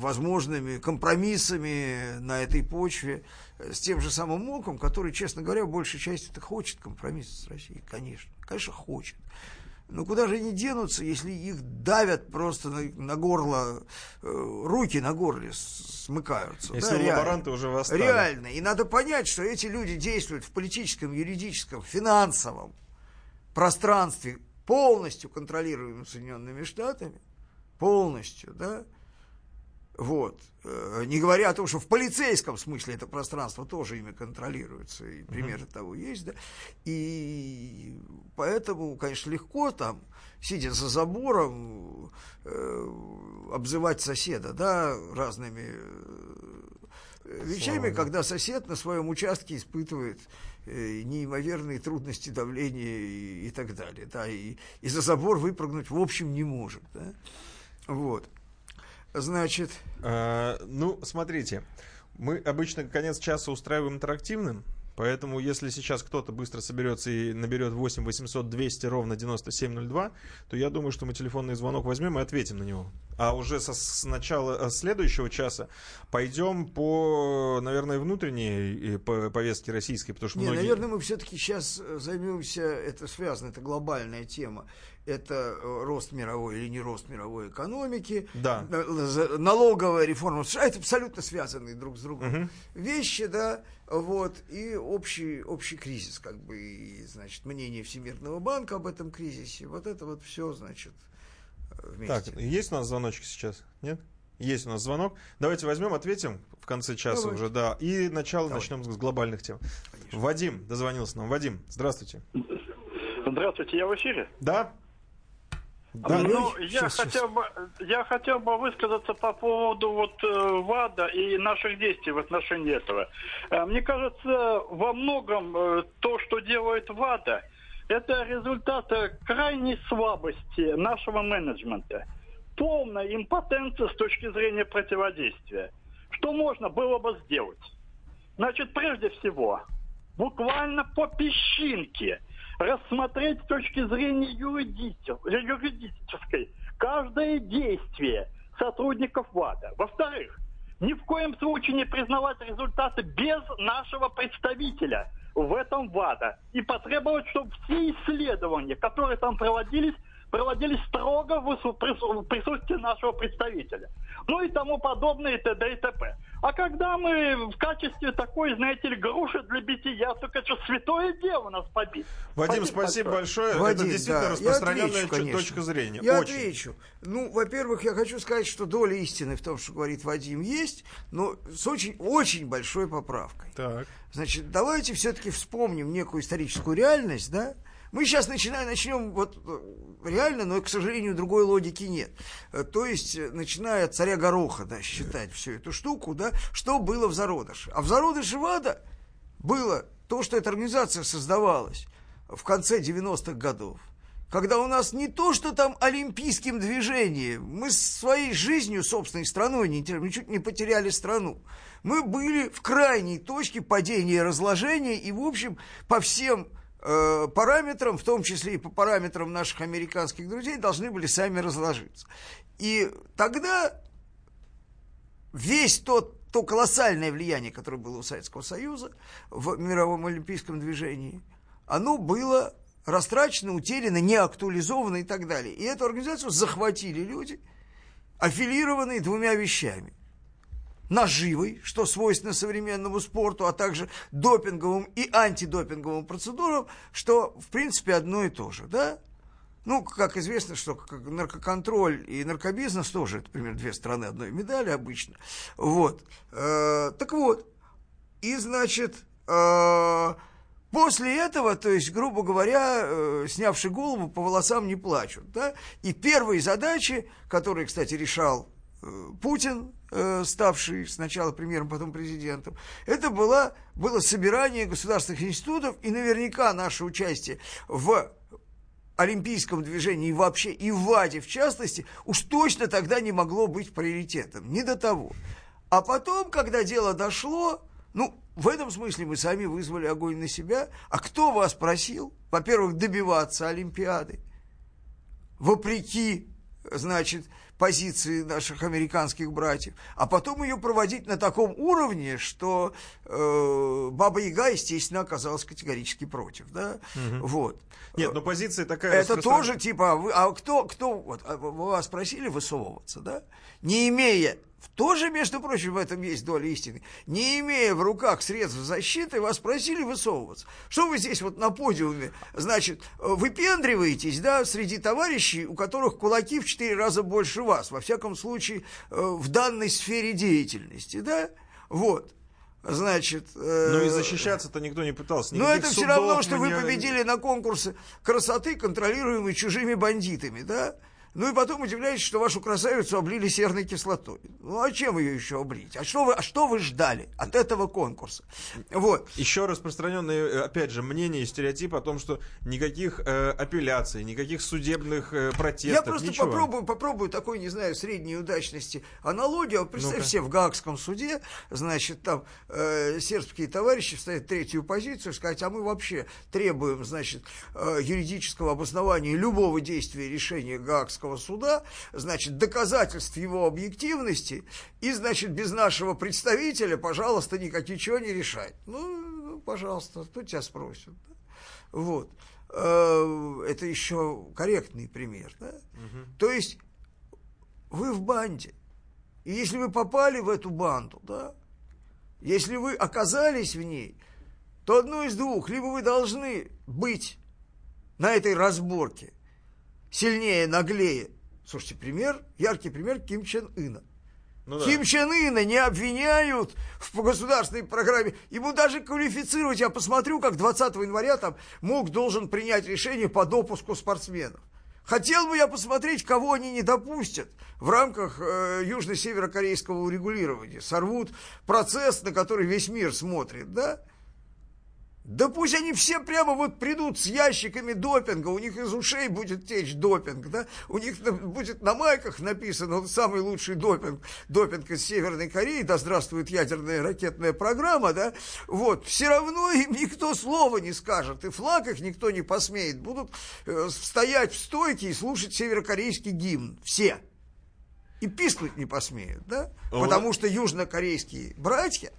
возможными компромиссами на этой почве э, с тем же самым МОКом, который, честно говоря, в большей части-то хочет компромисса с Россией, конечно, конечно, хочет. Но куда же они денутся, если их давят просто на, на горло, э, руки на горле смыкаются? Если да, реально. лаборанты уже восстали. Реально. И надо понять, что эти люди действуют в политическом, юридическом, финансовом пространстве, полностью контролируемым Соединенными Штатами, полностью, да, вот. Э, Не говоря о том, что в полицейском смысле это пространство тоже ими контролируется, и примеры того есть, да. И поэтому, конечно, легко там, сидя за забором, э, обзывать соседа, да, разными э, вещами, когда сосед на своем участке испытывает неимоверные трудности давления и, и так далее, да, и, и за забор выпрыгнуть в общем не может, да. Вот. Значит, А, ну, смотрите, мы обычно конец часа устраиваем интерактивным, поэтому если сейчас кто-то быстро соберется и наберет 8 800 200 ровно 9702, то я думаю, что мы телефонный звонок возьмем и ответим на него. А уже со, с начала э, следующего часа пойдем по, наверное, внутренней э, по повестке российской, потому что Не, многие... наверное, мы все-таки сейчас займемся, это связано, это глобальная тема, это э, рост мировой или не рост мировой экономики, Да. э, налоговая реформа, США, это абсолютно связанные друг с другом вещи, да, вот, и общий, общий кризис, как бы, и, значит, мнение Всемирного банка об этом кризисе, вот это вот все, значит, э, Так, вместе. есть у нас звоночек сейчас? Нет? Есть у нас звонок. Давайте возьмем, ответим в конце часа Давай. уже, да. И начало Давай. начнем с глобальных тем. Вадим дозвонился нам. Вадим, здравствуйте. Здравствуйте, я в эфире. Да? Да. Ну, Ой, я щас. хотел бы, я хотел бы высказаться по поводу вот э, ВАДА и наших действий в отношении этого. Э, Мне кажется, во многом э, то, что делает ВАДА, это результат крайней слабости нашего менеджмента, полная импотенция с точки зрения противодействия. Что можно было бы сделать? Значит, прежде всего, буквально по песчинке рассмотреть с точки зрения юридичес- юридической каждое действие сотрудников ВАДА. Во-вторых, ни в коем случае не признавать результаты без нашего представителя в этом ВАДА и потребовать, чтобы все исследования, которые там проводились, проводились строго в присутствии нашего представителя. Ну и тому подобное, и т.д. и т.п. А когда мы в качестве такой, знаете ли, груши для бития, это же святое дело нас побить. Вадим, спасибо большое. Вадим, Это действительно да, я распространенная отвечу, конечно. точка зрения. Я Очень. отвечу. Ну, во-первых, я хочу сказать, что доля истины в том, что говорит Вадим, есть, но с очень, очень большой поправкой. Так. Значит, давайте все-таки вспомним некую историческую реальность, да? Мы сейчас начинаем, начнем вот реально, но, к сожалению, другой логики нет. Э, То есть, э, начиная от царя Гороха, да, считать всю эту штуку, да, что было в зародыше. А в зародыше ВАДА было то, что эта организация создавалась в конце 90-х годов. Когда у нас не то, что там олимпийским движением, мы своей жизнью, собственной страной, не, теряли, мы чуть не потеряли страну. Мы были в крайней точке падения и разложения, и, в общем, по всем э, параметрам, в том числе и по параметрам наших американских друзей, должны были сами разложиться. И тогда весь тот, то колоссальное влияние, которое было у Советского Союза в мировом олимпийском движении, оно было растрачено, утеряно, не актуализовано и так далее. И эту организацию захватили люди, аффилированные двумя вещами. Наживой, что свойственно современному спорту, а также допинговым и антидопинговым процедурам, что, в принципе, одно и то же, да? Ну, как известно, что наркоконтроль и наркобизнес тоже, это, примерно, две стороны одной медали обычно. Вот. Э, так вот. И, значит, э, после этого, то есть, грубо говоря, э, снявши голову, по волосам не плачут, да? И первые задачи, которые, кстати, решал э, Путин, ставший сначала премьером, потом президентом, это было, было собирание государственных институтов и наверняка наше участие в олимпийском движении и вообще, и в ВАДе в частности, уж точно тогда не могло быть приоритетом. Не до того. А потом, когда дело дошло, ну, в этом смысле мы сами вызвали огонь на себя. А кто вас просил, во-первых, добиваться Олимпиады? Вопреки, значит, позиции наших американских братьев, а потом ее проводить на таком уровне, что э, Баба Яга, естественно, оказалась категорически против, да, вот. Нет, но позиция такая... Это распростран- тоже типа, а, вы- а кто, кто, вот, а вы- вас просили высовываться, да? Не имея, тоже, между прочим, в этом есть доля истины, не имея в руках средств защиты, вас просили высовываться. Что вы здесь вот на подиуме, значит, выпендриваетесь, да, среди товарищей, у которых кулаки в четыре раза больше вас, во всяком случае, э, в данной сфере деятельности, да? Вот. Значит... э, Ну и защищаться-то никто не пытался. но это все равно, что вы победили на конкурсе красоты, контролируемый чужими бандитами, да? Ну и потом удивляетесь, что вашу красавицу облили серной кислотой. Ну а чем ее еще облить? А что вы, а что вы ждали от этого конкурса? Вот. Еще распространенное, э, опять же, мнение и стереотип о том, что никаких э, апелляций, никаких судебных э, протестов, Я просто ничего. попробую, попробую такой, не знаю, средней удачности аналогию. Вот Представь Ну-ка. себе, в Гаагском суде, значит, там э, сербские товарищи вставят третью позицию, сказать, а мы вообще требуем, значит, э, юридического обоснования любого действия и решения Гаагского Гаагского суда, значит, доказательств его объективности, и, значит, без нашего представителя, пожалуйста, никак ничего не решать. Ну, ну пожалуйста, кто тебя спросит. Да? Вот. Э, это еще корректный пример. Да? Угу. То есть вы в банде. И если вы попали в эту банду, да, если вы оказались в ней, то одно из двух. Либо вы должны быть на этой разборке сильнее, наглее. Слушайте, пример, яркий пример Ким Чен Ына. Ну, да. Ким Чен Ына не обвиняют в государственной программе. Ему даже квалифицировать, я посмотрю, как 20 января там МОК должен принять решение по допуску спортсменов. Хотел бы я посмотреть, кого они не допустят в рамках э, южно-северокорейского урегулирования. Сорвут процесс, на который весь мир смотрит, да? Да пусть они все прямо вот придут с ящиками допинга, у них из ушей будет течь допинг, да, у них будет на майках написано вот, самый лучший допинг, допинг из Северной Кореи, да здравствует ядерная ракетная программа, да, вот, все равно им никто слова не скажет, и флаг их никто не посмеет, будут э, стоять в стойке и слушать северокорейский гимн, все. И пискнуть не посмеют, да, потому что южнокорейские братья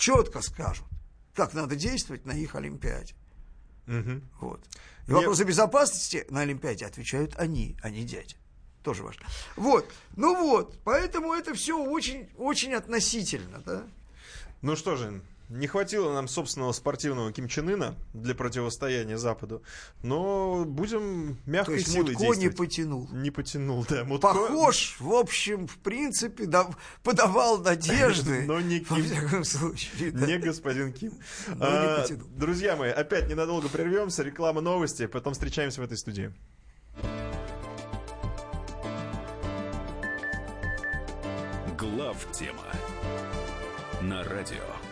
четко скажут, как надо действовать на их Олимпиаде. Угу. Вот. И вопросы безопасности на Олимпиаде отвечают они, а не дядя. Тоже важно. Вот. Ну вот, поэтому это все очень, очень относительно, да. Ну что же, не хватило нам собственного спортивного Ким Чен Ына для противостояния Западу, но будем мягкой То есть силой Мутко действовать. не потянул. Не потянул, да. Мутко... Похож, в общем, в принципе, да, подавал надежды. [LAUGHS] Но не Ким. Во всяком случае. Не господин Ким. А, друзья мои, опять ненадолго прервемся. Реклама новости, потом встречаемся в этой студии. Глав тема на радио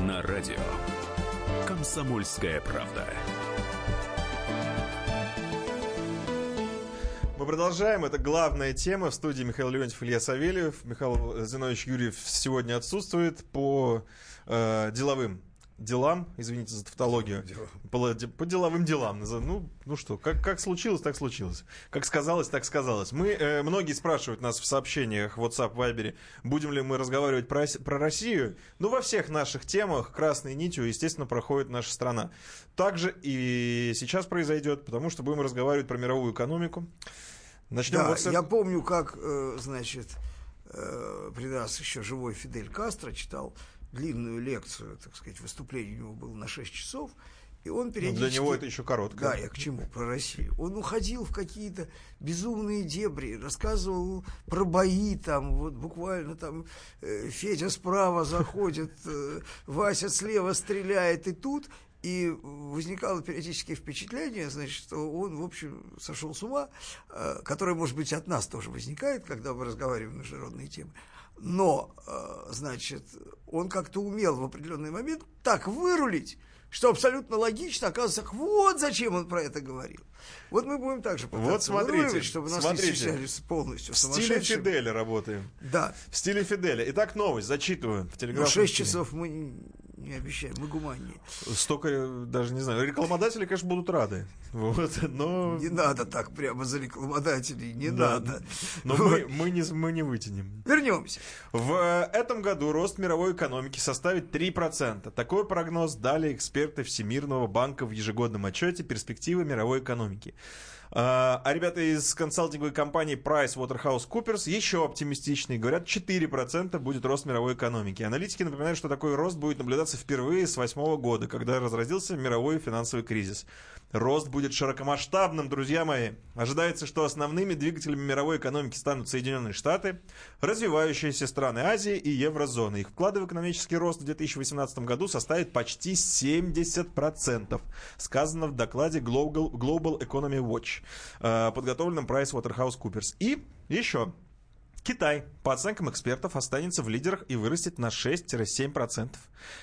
на радио «Комсомольская правда». Мы продолжаем. Это главная тема. В студии Михаил Леонтьев, Илья Савельев. Михаил Зинович Юрьев сегодня отсутствует по э, деловым делам, извините за тавтологию, по, по деловым делам. Ну, ну что, как, как случилось, так случилось. Как сказалось, так сказалось. Мы, э, многие спрашивают нас в сообщениях в WhatsApp, Viber, будем ли мы разговаривать про, про Россию. Ну, во всех наших темах красной нитью, естественно, проходит наша страна. Также и сейчас произойдет, потому что будем разговаривать про мировую экономику. Начнем да, вот с... я помню, как, э, значит, э, при нас еще живой Фидель Кастро читал длинную лекцию, так сказать, выступление у него было на 6 часов, и он периодически... Но для него это еще короткое. Да, я к чему? Про Россию. Он уходил в какие-то безумные дебри, рассказывал про бои, там, вот буквально там э, Федя справа заходит, э, Вася слева стреляет, и тут... И возникало периодическое впечатление, значит, что он, в общем, сошел с ума, э, которое, может быть, от нас тоже возникает, когда мы разговариваем на международные темы но, э, значит, он как-то умел в определенный момент так вырулить, что абсолютно логично оказывается, вот зачем он про это говорил. Вот мы будем также вот смотрите, вырулить, чтобы нас смотрите, не считались полностью В стиле Фиделя работаем. Да. В стиле Фиделя. Итак, новость, зачитываю в телеграм. 6 часов мы не обещаем, мы гуманнее. Столько, даже не знаю, рекламодатели, конечно, будут рады. Вот, но... Не надо так прямо за рекламодателей, не да, надо. Но вот. мы, мы, не, мы не вытянем. Вернемся. В этом году рост мировой экономики составит 3%. Такой прогноз дали эксперты Всемирного банка в ежегодном отчете «Перспективы мировой экономики». А, а ребята из консалтинговой компании PricewaterhouseCoopers еще оптимистичнее. Говорят, 4% будет рост мировой экономики. Аналитики напоминают, что такой рост будет наблюдаться впервые с восьмого года, когда разразился мировой финансовый кризис. Рост будет широкомасштабным, друзья мои. Ожидается, что основными двигателями мировой экономики станут Соединенные Штаты, развивающиеся страны Азии и еврозоны. Их вклады в экономический рост в 2018 году составит почти 70%, сказано в докладе Global, Global Economy Watch, э, подготовленном PricewaterhouseCoopers. И еще Китай, по оценкам экспертов, останется в лидерах и вырастет на 6-7%.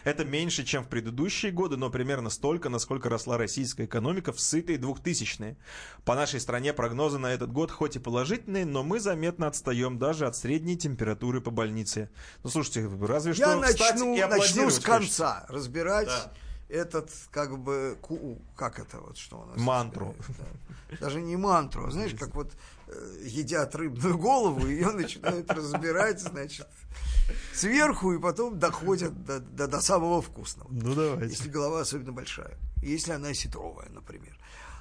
Это меньше, чем в предыдущие годы, но примерно столько, насколько росла российская экономика в сытые 2000-е. По нашей стране прогнозы на этот год хоть и положительные, но мы заметно отстаем даже от средней температуры по больнице. Ну, слушайте, разве что Я начну, и начну с конца разбирать Да. Этот, как бы, ку- как это вот, что у нас? Мантру. Да. Даже не мантру, а знаешь, как вот э, едят рыбную голову, ее начинают разбирать, значит, сверху, и потом доходят до, до- до самого вкусного. Ну, давайте. Если голова особенно большая. Если она осетровая, например.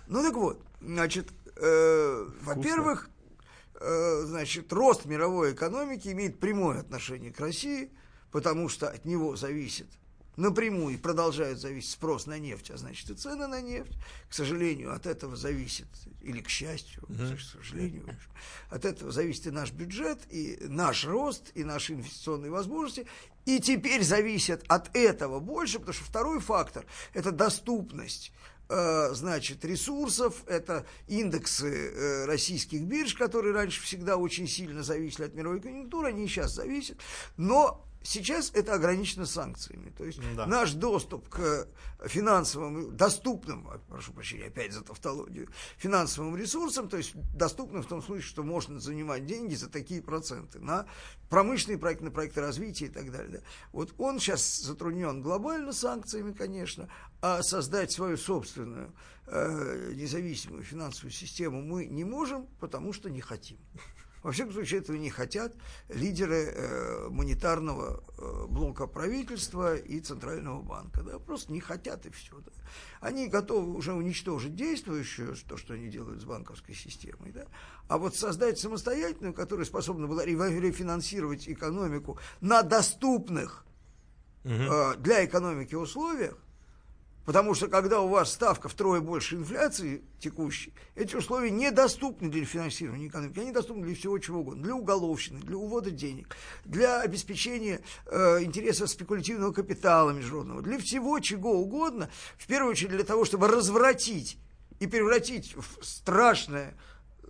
Ну так вот, значит, э, во-первых, э, значит, рост мировой экономики имеет прямое отношение к России, потому что от него зависит напрямую и продолжает зависеть спрос на нефть, а значит и цены на нефть. К сожалению, от этого зависит, или к счастью, к сожалению, от этого зависит и наш бюджет, и наш рост, и наши инвестиционные возможности. И теперь зависят от этого больше, потому что второй фактор – это доступность э, значит, ресурсов, это индексы э, российских бирж, которые раньше всегда очень сильно зависели от мировой конъюнктуры, они сейчас зависят, но сейчас это ограничено санкциями. То есть Да. наш доступ к финансовым, доступным, прошу прощения, опять за тавтологию, финансовым ресурсам, то есть доступным в том смысле, что можно занимать деньги за такие проценты на промышленные проекты, на проекты развития и так далее. да. Вот он сейчас затруднен глобально санкциями, конечно, а создать свою собственную э, независимую финансовую систему мы не можем, потому что не хотим. Во всяком случае, этого не хотят лидеры э, монетарного э, блока правительства и Центрального банка. Да, просто не хотят и все. Да. Они готовы уже уничтожить действующую, то, что они делают с банковской системой. Да. А вот создать самостоятельную, которая способна была ре- рефинансировать экономику на доступных э, для экономики условиях, Потому что когда у вас ставка втрое больше инфляции текущей, эти условия недоступны для финансирования экономики. Они доступны для всего чего угодно. Для уголовщины, для увода денег, для обеспечения э, интересов спекулятивного капитала международного, для всего чего угодно. В первую очередь для того, чтобы развратить и превратить в страшное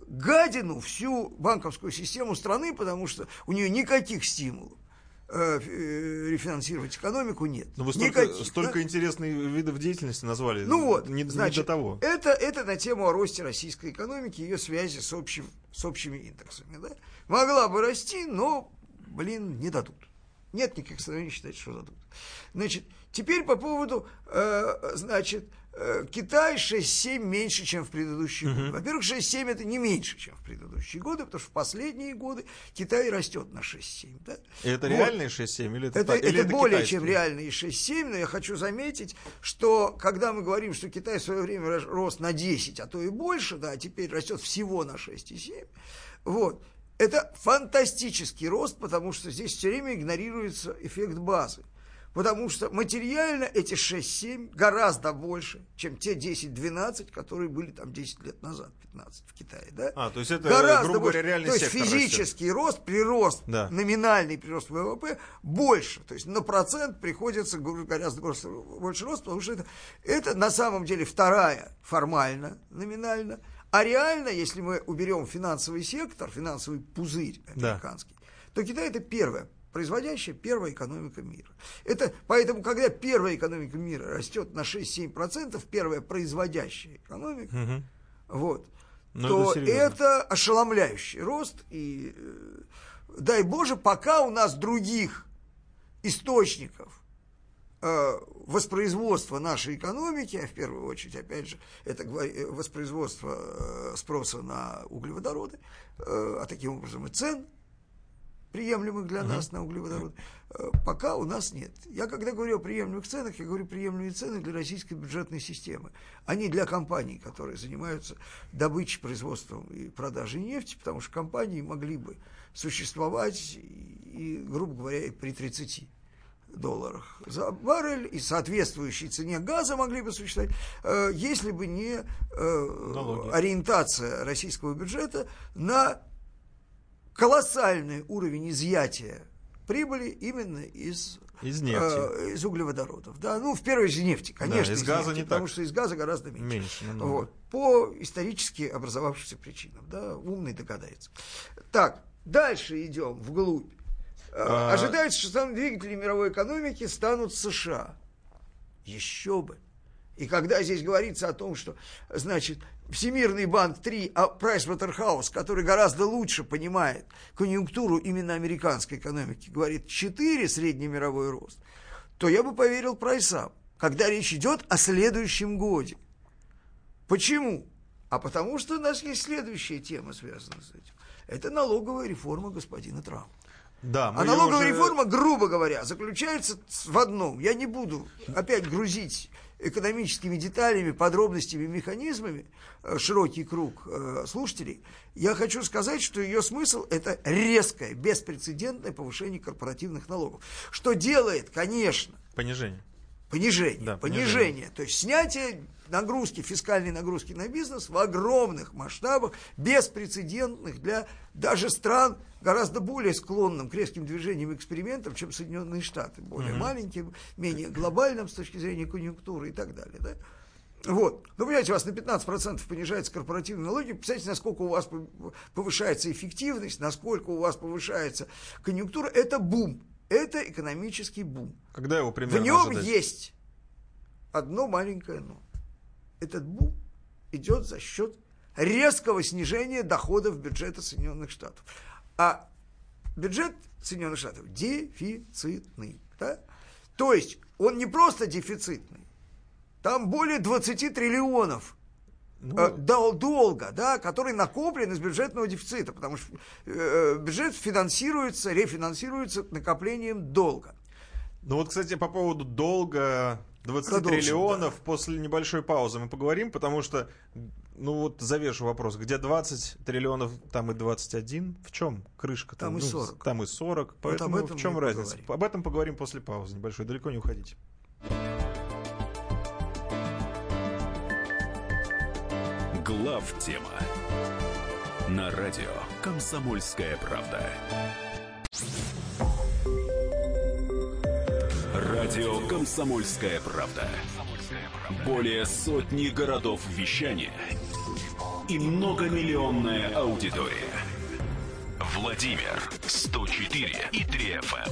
гадину всю банковскую систему страны, потому что у нее никаких стимулов рефинансировать экономику нет. Ну, вы столько, Никаких, столько да? интересных видов деятельности назвали. Ну вот, не, не значит, до того. Это, это на тему о росте российской экономики, ее связи с, общим, с общими индексами. Да? Могла бы расти, но, блин, не дадут. Нет никаких оснований считать, что дадут. Значит, теперь по поводу, э, значит, э, Китай 6-7 меньше, чем в предыдущие годы. Во-первых, 6-7 это не меньше, чем в предыдущие годы, потому что в последние годы Китай растет на 6-7. Да? И это Вот. реальные 6-7 или это, Это, или это более китайские? чем реальные 6-7, но я хочу заметить, что когда мы говорим, что Китай в свое время рос- рос на 10, а то и больше, да, а теперь растет всего на 6,7, вот, это фантастический рост, потому что здесь все время игнорируется эффект базы. Потому что материально эти 6-7 гораздо больше, чем те 10-12, которые были там 10 лет назад, 15 в Китае. Да? А, то есть это, гораздо грубо говоря, больше. реальный То есть физический рост, прирост, Да. номинальный прирост ВВП больше. То есть на процент приходится гораздо больше, больше рост, потому что это, это на самом деле вторая формально, номинально. А реально, если мы уберем финансовый сектор, финансовый пузырь Да. американский, то Китай это первая производящая первая экономика мира. Это, поэтому, когда первая экономика мира растет на 6-7%, первая производящая экономика, вот, Ну, то это серьезно. это ошеломляющий рост. И э, дай Боже, пока у нас других источников э, воспроизводства нашей экономики, а в первую очередь, опять же, это э, воспроизводство э, спроса на углеводороды, э, а таким образом и цен, приемлемых для нас на углеводороды, э, пока у нас нет. Я когда говорю о приемлемых ценах, я говорю приемлемые цены для российской бюджетной системы, а не для компаний, которые занимаются добычей, производством и продажей нефти, потому что компании могли бы существовать и, грубо говоря, и при 30 долларах за баррель и соответствующей цене газа могли бы существовать, э, если бы не э, ориентация российского бюджета на колоссальный уровень изъятия прибыли именно из Из нефти. э, из углеводородов. Да, ну, в первой же нефти, конечно. из газа нефти, не потому так. что из газа гораздо меньше. Меньше, намного. Вот, по исторически образовавшимся причинам. Да, умный догадается. Так, дальше идем вглубь. Э, А- Ожидается, что самым двигателем мировой экономики станут США. Еще бы. И когда здесь говорится о том, что, значит, Всемирный банк 3, а Pricewaterhouse, который гораздо лучше понимает конъюнктуру именно американской экономики, говорит 4 среднемировой рост, то я бы поверил прайсам, когда речь идет о следующем годе. Почему? А потому что у нас есть следующая тема, связанная с этим. Это налоговая реформа господина Трампа. Да, А налоговая уже- реформа, грубо говоря, заключается в одном. Я не буду опять грузить экономическими деталями, подробностями, механизмами э, широкий круг э, слушателей. Я хочу сказать, что ее смысл – это резкое, беспрецедентное повышение корпоративных налогов. Что делает, конечно, Понижение. Понижение, Да, понижение, понижение. то есть снятие нагрузки, фискальной нагрузки на бизнес в огромных масштабах, беспрецедентных для даже стран гораздо более склонным к резким движениям и экспериментам, чем Соединенные Штаты, более маленькие, менее глобальным с точки зрения конъюнктуры и так далее. Да? Вот. Ну, понимаете, у вас на 15% понижается корпоративные налоги. Представьте, насколько у вас пов- повышается эффективность, насколько у вас повышается конъюнктура. Это бум. Это экономический бум. Когда его примерно В нем ожидать? есть одно маленькое но. Этот бум идет за счет резкого снижения доходов бюджета Соединенных Штатов. А бюджет Соединенных Штатов дефицитный. Да? То есть он не просто дефицитный, там более 20 триллионов Ну, э, дол- долга, да, который накоплен из бюджетного дефицита, потому что э, бюджет финансируется, рефинансируется накоплением долга. Ну вот, кстати, по поводу долга 20 Продолжим, триллионов после небольшой паузы мы поговорим, потому что, ну вот завешу вопрос, где 20 триллионов, там и 21, в чем крышка? Там и 40. Там и 40, поэтому этом в чем разница? поговорим. Об этом поговорим после паузы небольшой, далеко не уходите. Глав тема на радио Комсомольская правда. Радио Комсомольская правда. Более сотни городов вещания и многомиллионная аудитория. Владимир 104 и 3 FM.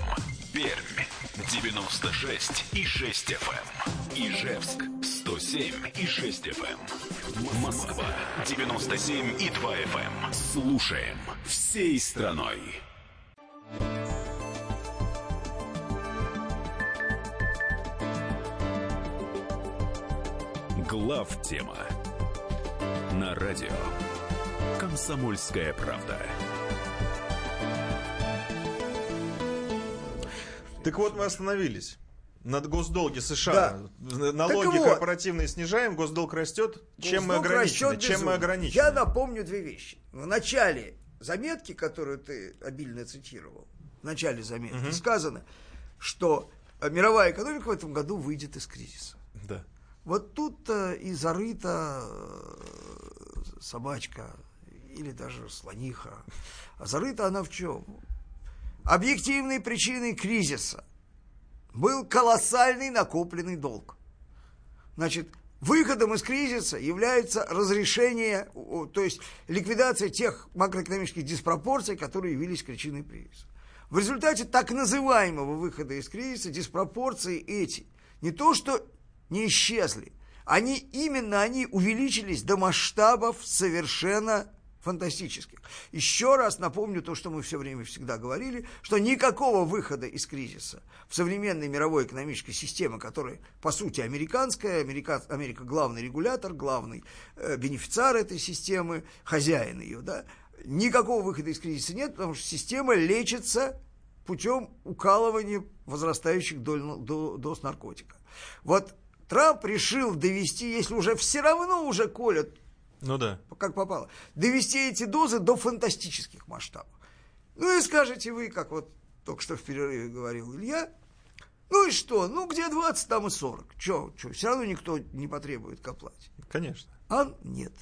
Пермь 96 и 6 FM. Ижевск 107 и 6 FM. Москва 97 и 2 FM. Слушаем всей страной. Глав тема на радио Комсомольская правда. Так вот, мы остановились. Над госдолги США. Налоги Так вот. корпоративные снижаем, госдолг растет. Чем мы Госдолг ограничены? Чем мы ограничены? Я напомню две вещи. В начале заметки, которую ты обильно цитировал, в начале заметки сказано, что э, мировая экономика в этом году выйдет из кризиса. Да. Вот тут-то и зарыта э, собачка или даже слониха. А зарыта она в чем? Объективной причиной кризиса был колоссальный накопленный долг. Значит, выходом из кризиса является разрешение, то есть ликвидация тех макроэкономических диспропорций, которые явились причиной кризиса. В результате так называемого выхода из кризиса диспропорции эти не то что не исчезли, они именно они увеличились до масштабов совершенно фантастических. Еще раз напомню то, что мы все время всегда говорили, что никакого выхода из кризиса в современной мировой экономической системе, которая по сути американская, Америка, Америка главный регулятор, главный э, бенефициар этой системы, хозяин ее, да, никакого выхода из кризиса нет, потому что система лечится путем укалывания возрастающих доль- до- доз наркотика. Вот Трамп решил довести, если уже все равно уже колят Ну да. как попало, довести эти дозы до фантастических масштабов. Ну и скажете вы, как вот только что в перерыве говорил Илья, Ну и что? Ну, где 20, там и 40. Че, че, все равно никто не потребует к оплате. Конечно. А нет.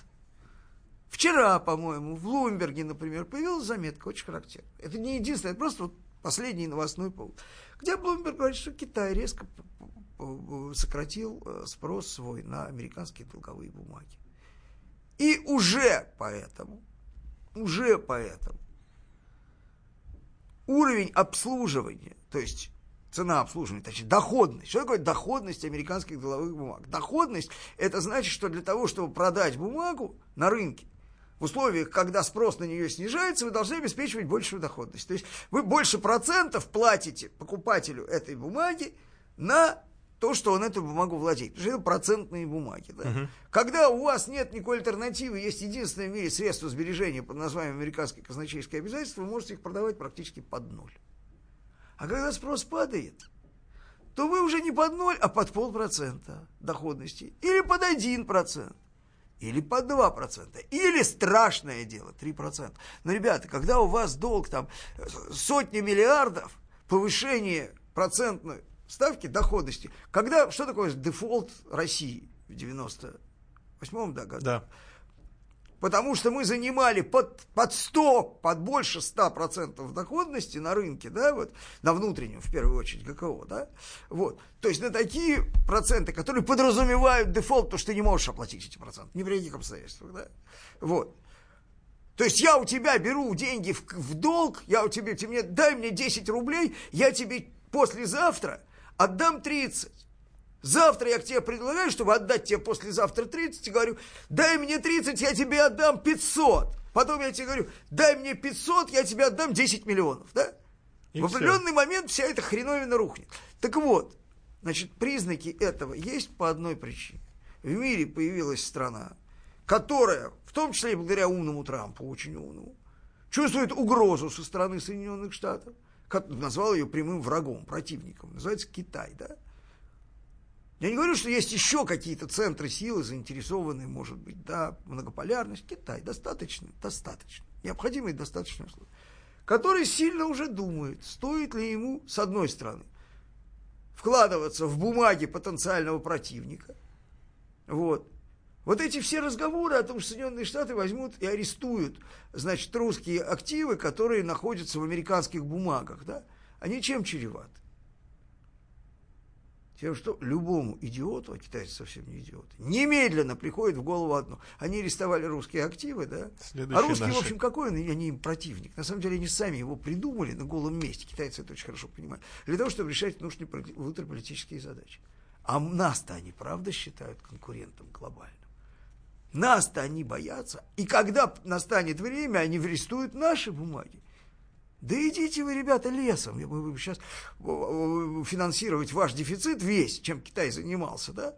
Вчера, по-моему, в Блумберге, например, появилась заметка, очень характерная. Это не единственное, это просто вот последний новостной повод. Где Блумберг говорит, что Китай резко сократил э, спрос свой на американские долговые бумаги. И уже поэтому, уже поэтому уровень обслуживания, то есть цена обслуживания, точнее, доходность. Что такое доходность американских долговых бумаг? Доходность – это значит, что для того, чтобы продать бумагу на рынке, в условиях, когда спрос на нее снижается, вы должны обеспечивать большую доходность. То есть вы больше процентов платите покупателю этой бумаги на то, что он эту бумагу владеет. Потому что это процентные бумаги. Да? Мгм. Когда у вас нет никакой альтернативы, есть единственное в мире средство сбережения под названием американские казначейские обязательства, вы можете их продавать практически под ноль. А когда спрос падает, то вы уже не под ноль, а под полпроцента доходности. Или под один процент. Или под 2%. Или страшное дело, 3%. Но, ребята, когда у вас долг там сотни миллиардов, повышение процентной ставки доходности, когда, что такое дефолт России в 98-м да, году? Да. Потому что мы занимали под, под 100, под больше 100% доходности на рынке, да, вот, на внутреннем, в первую очередь, ГКО, да, вот. То есть на такие проценты, которые подразумевают дефолт, потому что ты не можешь оплатить эти проценты, ни при каких обстоятельствах, да, вот. То есть я у тебя беру деньги в, в долг, я у тебя, ты мне, дай мне 10 рублей, я тебе послезавтра отдам 30. Завтра я к тебе предлагаю, чтобы отдать тебе послезавтра 30, и говорю, дай мне 30, я тебе отдам 500. Потом я тебе говорю, дай мне 500, я тебе отдам 10 миллионов, да? И в определенный момент вся эта хреновина рухнет. Так вот, значит, признаки этого есть по одной причине. В мире появилась страна, которая, в том числе и благодаря умному Трампу, очень умному, чувствует угрозу со стороны Соединенных Штатов, назвал ее прямым врагом, противником, называется Китай, да? Я не говорю, что есть еще какие-то центры силы, заинтересованные, может быть, да, многополярность. Китай достаточно, достаточно. Необходимые достаточно условия. Который сильно уже думает, стоит ли ему, с одной стороны, вкладываться в бумаги потенциального противника. Вот. Вот эти все разговоры о том, что Соединенные Штаты возьмут и арестуют, значит, русские активы, которые находятся в американских бумагах, да, они чем чреваты? Тем, что любому идиоту, а китайцы совсем не идиоты, немедленно приходит в голову одно. Они арестовали русские активы, да? Следующие а русские, наши. в общем, какой он? Они им противник. На самом деле, они сами его придумали на голом месте. Китайцы это очень хорошо понимают. Для того, чтобы решать нужные поли- внутриполитические задачи. А нас-то они, правда, считают конкурентом глобальным. Нас-то они боятся. И когда настанет время, они арестуют наши бумаги. Да идите вы, ребята, лесом. Мы будем сейчас финансировать ваш дефицит весь, чем Китай занимался, да?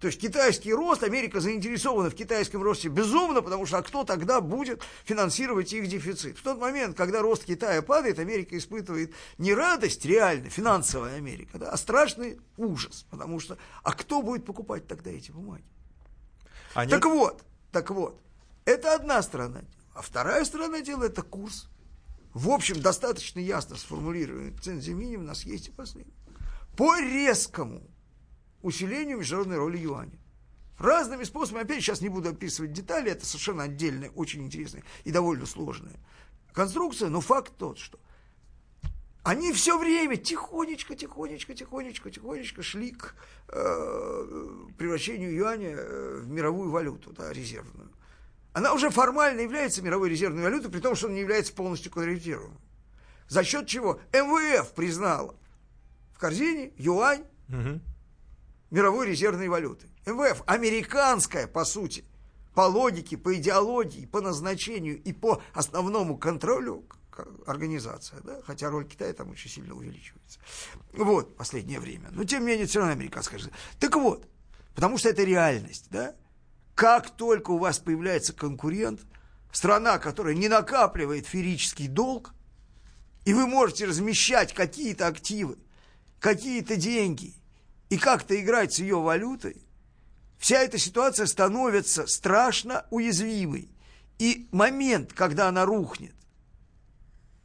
То есть китайский рост, Америка заинтересована в китайском росте безумно, потому что а кто тогда будет финансировать их дефицит? В тот момент, когда рост Китая падает, Америка испытывает не радость реально, финансовая Америка, да, а страшный ужас, потому что а кто будет покупать тогда эти бумаги? Они- Так вот, так вот, это одна сторона. А вторая сторона дела – это курс. В общем, достаточно ясно сформулированный минимум у нас есть и последний. По резкому усилению международной роли юаня. Разными способами, опять сейчас не буду описывать детали, это совершенно отдельная, очень интересная и довольно сложная конструкция, но факт тот, что они все время тихонечко, тихонечко, тихонечко, тихонечко шли к э, превращению юаня э, в мировую валюту, да, резервную. Она уже формально является мировой резервной валютой, при том, что она не является полностью конвертируемой. За счет чего МВФ признала в корзине юань Мгм. мировой резервной валюты. МВФ американская, по сути, по логике, по идеологии, по назначению и по основному контролю организация, да? хотя роль Китая там очень сильно увеличивается. Вот, последнее время. Но, тем не менее, все равно американская. же. Так вот, потому что это реальность, да? Как только у вас появляется конкурент, страна, которая не накапливает ферический долг, и вы можете размещать какие-то активы, какие-то деньги и как-то играть с ее валютой, вся эта ситуация становится страшно уязвимой. И момент, когда она рухнет,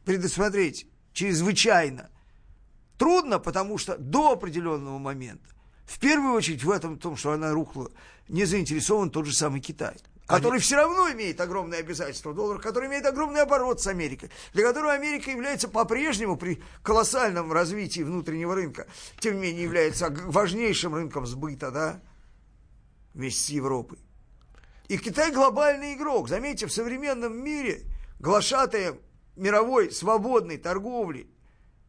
предусмотреть чрезвычайно Трудно, потому что до определенного момента, в первую очередь в этом, том, что она рухла, не заинтересован тот же самый Китай который все равно имеет огромные обязательства доллара, который имеет огромный оборот с Америкой, для которого Америка является по-прежнему при колоссальном развитии внутреннего рынка, тем не менее является важнейшим рынком сбыта, да, вместе с Европой. И Китай глобальный игрок. Заметьте, в современном мире глашатая мировой свободной торговли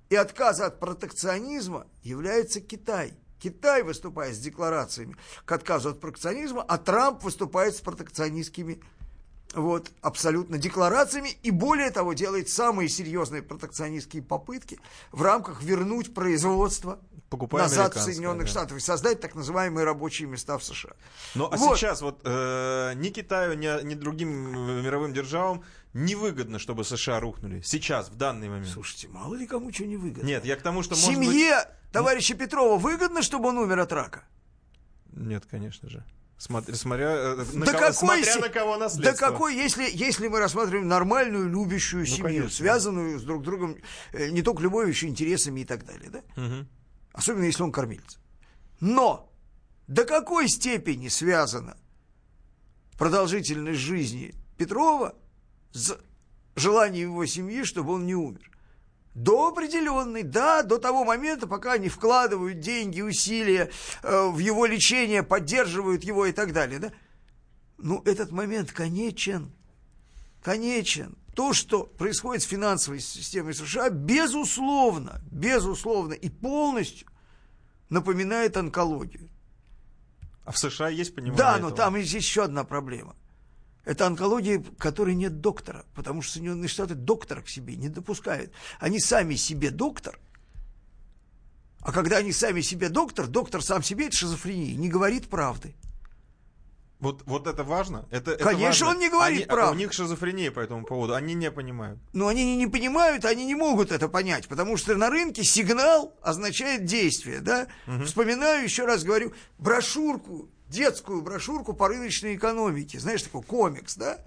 и отказа от протекционизма является Китай. Китай выступает с декларациями к отказу от протекционизма, а Трамп выступает с протекционистскими вот, абсолютно декларациями и более того делает самые серьезные протекционистские попытки в рамках вернуть производство Покупая назад в Соединенных да. Штатах и создать так называемые рабочие места в США. Ну а Вот. сейчас вот э, ни Китаю, ни, ни другим мировым державам невыгодно, чтобы США рухнули. Сейчас, в данный момент. Слушайте, мало ли кому что не выгодно. Нет, я к тому, что может быть... Семье товарища Петрова выгодно, чтобы он умер от рака? Нет, конечно же. Смотря, смотря, э, на, Да кого, какой смотря на кого Да наследство. какой, если, если мы рассматриваем нормальную, любящую семью, конечно. связанную с друг другом э, не только любовью, еще интересами и так далее, да? Мгм. Особенно если он кормилец. Но до какой степени связана продолжительность жизни Петрова с желанием его семьи, чтобы он не умер? До определенной, да, до того момента, пока они вкладывают деньги, усилия э, в его лечение, поддерживают его и так далее, да? Ну, этот момент конечен. Конечен. То, что происходит с финансовой системой США, безусловно, безусловно и полностью напоминает онкологию. А в США есть понимание Да, но этого? там есть еще одна проблема. Это онкология, в которой нет доктора, потому что Соединенные Штаты доктора к себе не допускают. Они сами себе доктор, а когда они сами себе доктор, доктор сам себе, это шизофрения, не говорит правды. Вот, вот это важно? Это, это Конечно, важно. он не говорит Они- а правду. У них шизофрения по этому поводу, они не понимают. Но они не, не понимают, они не могут это понять, потому что на рынке сигнал означает действие, да? Вспоминаю, еще раз говорю, брошюрку, детскую брошюрку по рыночной экономике, знаешь, такой комикс, да?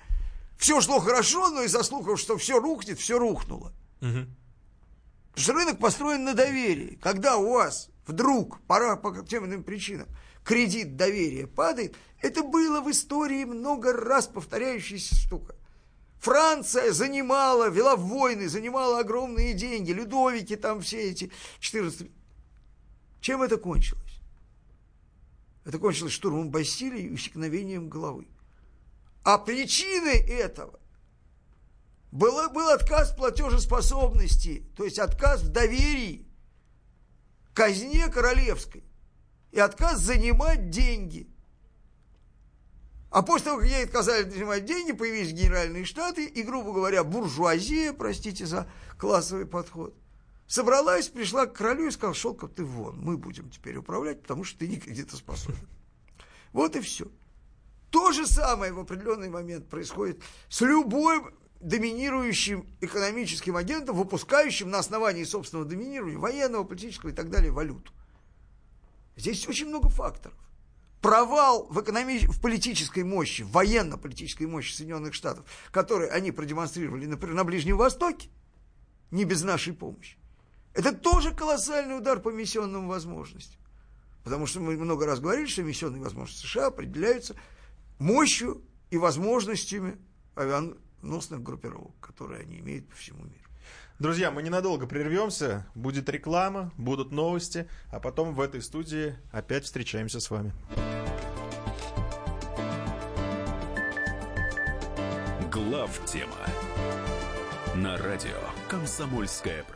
Все шло хорошо, но из-за слухов, что все рухнет, все рухнуло. Потому что рынок построен на доверии. Когда у вас вдруг, пора по тем иным причинам, кредит доверия падает, это было в истории много раз повторяющаяся штука. Франция занимала, вела войны, занимала огромные деньги, Людовики там все эти 14... Чем это кончилось? Это кончилось штурмом Бастилии и усекновением головы. А причиной этого был, был отказ платежеспособности, то есть отказ в доверии казне королевской и отказ занимать деньги. А после того, как ей отказали занимать деньги, появились генеральные штаты и, грубо говоря, буржуазия, простите за классовый подход, собралась, пришла к королю и сказала, Шелков, ты вон, мы будем теперь управлять, потому что ты не кредитоспособен. Вот и все. То же самое в определенный момент происходит с любым доминирующим экономическим агентом, выпускающим на основании собственного доминирования, военного, политического и так далее, валюту. Здесь очень много факторов. Провал в, экономи... в политической мощи, в военно-политической мощи Соединенных Штатов, который они продемонстрировали, например, на Ближнем Востоке, не без нашей помощи, это тоже колоссальный удар по миссионным возможностям. Потому что мы много раз говорили, что миссионные возможности США определяются мощью и возможностями авианосных группировок, которые они имеют по всему миру. Друзья, мы ненадолго прервемся. Будет реклама, будут новости, а потом в этой студии опять встречаемся с вами. Глав тема на радио Комсомольская правда.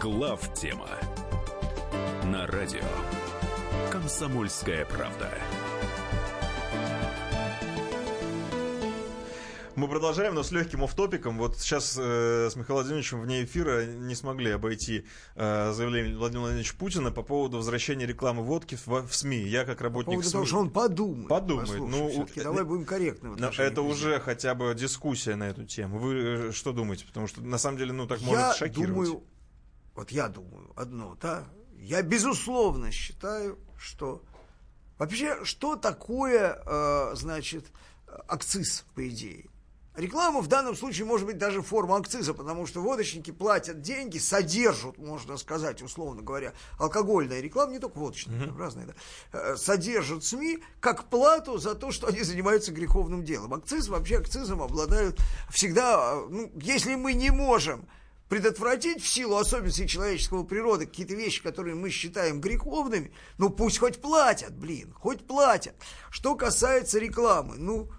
Глав тема на радио Комсомольская правда. Мы продолжаем, но с легким офф-топиком. Вот сейчас э, с Михаилом Владимировичем вне эфира не смогли обойти э, заявление Владимира Владимировича Путина по поводу возвращения рекламы водки в, в СМИ. Я как По работник поводу СМИ... того, что он подумает. Подумает. Ну, э, давай будем корректны. в Но это уже хотя бы дискуссия на эту тему. Вы э, что думаете? Потому что на самом деле, ну так может Я шокировать. думаю, вот я думаю одно, да, я безусловно считаю, что вообще что такое, э, значит, акциз по идее? Реклама в данном случае может быть даже форма акциза, потому что водочники платят деньги, содержат, можно сказать, условно говоря, алкогольная реклама, не только водочная, там разные, да, э, содержат СМИ как плату за то, что они занимаются греховным делом. Акциз, вообще акцизом обладают всегда, э, ну, если мы не можем предотвратить в силу особенностей человеческого природы какие-то вещи, которые мы считаем греховными, ну пусть хоть платят, блин, хоть платят. Что касается рекламы, ну,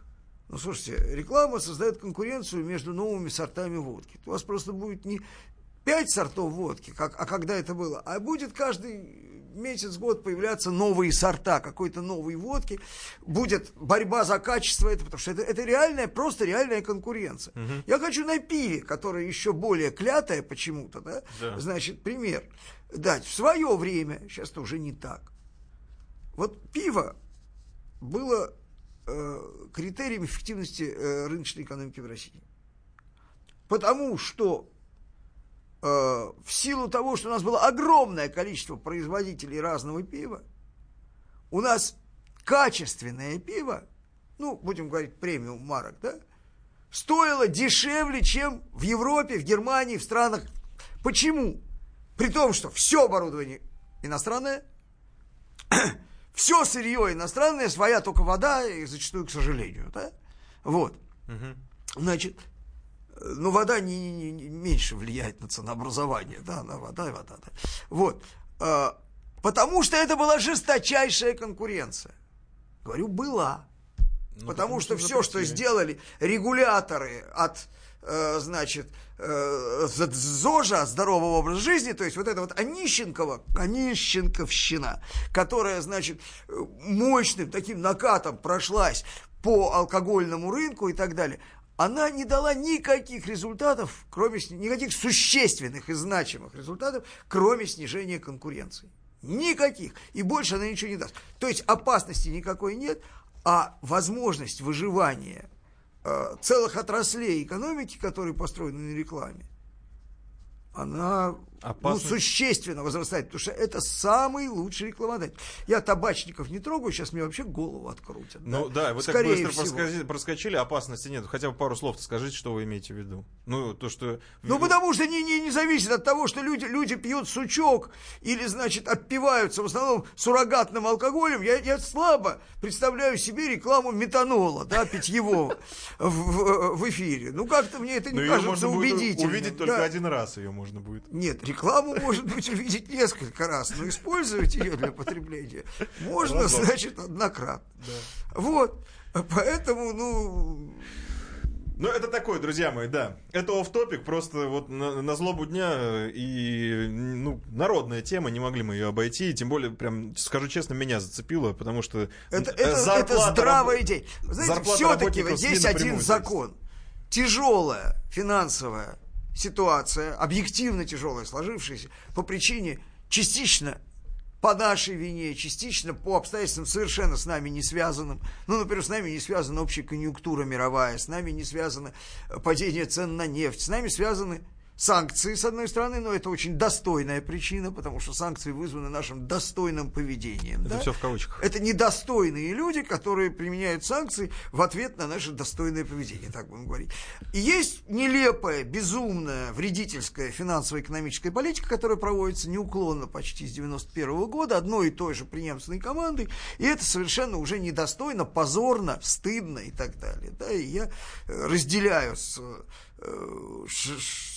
ну слушайте, реклама создает конкуренцию между новыми сортами водки. У вас просто будет не пять сортов водки, как, а когда это было, а будет каждый месяц, год появляться новые сорта какой-то новой водки, будет борьба за качество, это, потому что это, это реальная, просто реальная конкуренция. Я хочу на пиве, которое еще более клятое почему-то, да, Да. значит, пример дать. В свое время, сейчас это уже не так, вот пиво было э, критерием эффективности э, рыночной экономики в России. Потому что в силу того, что у нас было огромное количество производителей разного пива, у нас качественное пиво, ну, будем говорить, премиум марок, да, стоило дешевле, чем в Европе, в Германии, в странах. Почему? При том, что все оборудование иностранное, [CLEARS THROAT] все сырье иностранное, своя только вода, и зачастую, к сожалению, да? Вот. Значит, э, ну, вода не, не- не- меньше влияет на ценообразование, да, на вода и вода, да. Вот. Э, Потому что это была жесточайшая конкуренция. Говорю, была. Ну, потому, что, все, что сделали регуляторы от, э, значит, э, ЗОЖа, здорового образа жизни, то есть вот это вот Онищенкова, Онищенковщина, которая, значит, э, мощным таким накатом прошлась по алкогольному рынку и так далее, она не дала никаких результатов, кроме никаких существенных и значимых результатов, кроме снижения конкуренции. Никаких. И больше она ничего не даст. То есть опасности никакой нет, а возможность выживания э, целых отраслей экономики, которые построены на рекламе, она ну, Опасность. существенно возрастает, потому что это самый лучший рекламодатель. Я табачников не трогаю, сейчас мне вообще голову открутят. Ну да, вы так Скорее быстро всего. проскочили, проскочили, опасности нет. Хотя бы пару слов-то скажите, что вы имеете в виду. Ну, то, что... Ну, потому что не, не, не зависит от того, что люди, люди пьют сучок или, значит, отпиваются в основном суррогатным алкоголем. Я, я слабо представляю себе рекламу метанола, да, питьевого в, в, эфире. Ну, как-то мне это не Ну, ее кажется убедительным. увидеть только да. один раз ее можно будет. Нет, рекламу может быть увидеть несколько раз, но использовать ее для потребления можно, Разок. значит, однократно. Вот. Поэтому, ну, Ну, это такое, друзья мои, да. Это оф топик просто вот на, на злобу дня э, и, ну, народная тема, не могли мы ее обойти. И тем более, прям, скажу честно, меня зацепило, потому что... Это, э, это, это зарплата здравая рабо- идея. Знаете, все-таки вот напрямую один закон. Тяжелая финансовая ситуация, объективно тяжелая, сложившаяся по причине частично по нашей вине, частично по обстоятельствам совершенно с нами не связанным. Ну, например, с нами не связана общая конъюнктура мировая, с нами не связано падение цен на нефть, с нами связаны санкции, с одной стороны, но это очень достойная причина, потому что санкции вызваны нашим достойным поведением. Это да? все в кавычках. Это недостойные люди, которые применяют санкции в ответ на наше достойное поведение, так будем говорить. И есть нелепая, безумная, вредительская финансово-экономическая политика, которая проводится неуклонно почти с 91 года, одной и той же преемственной командой, и это совершенно уже недостойно, позорно, стыдно и так далее. Да, и я э, разделяю с, э, с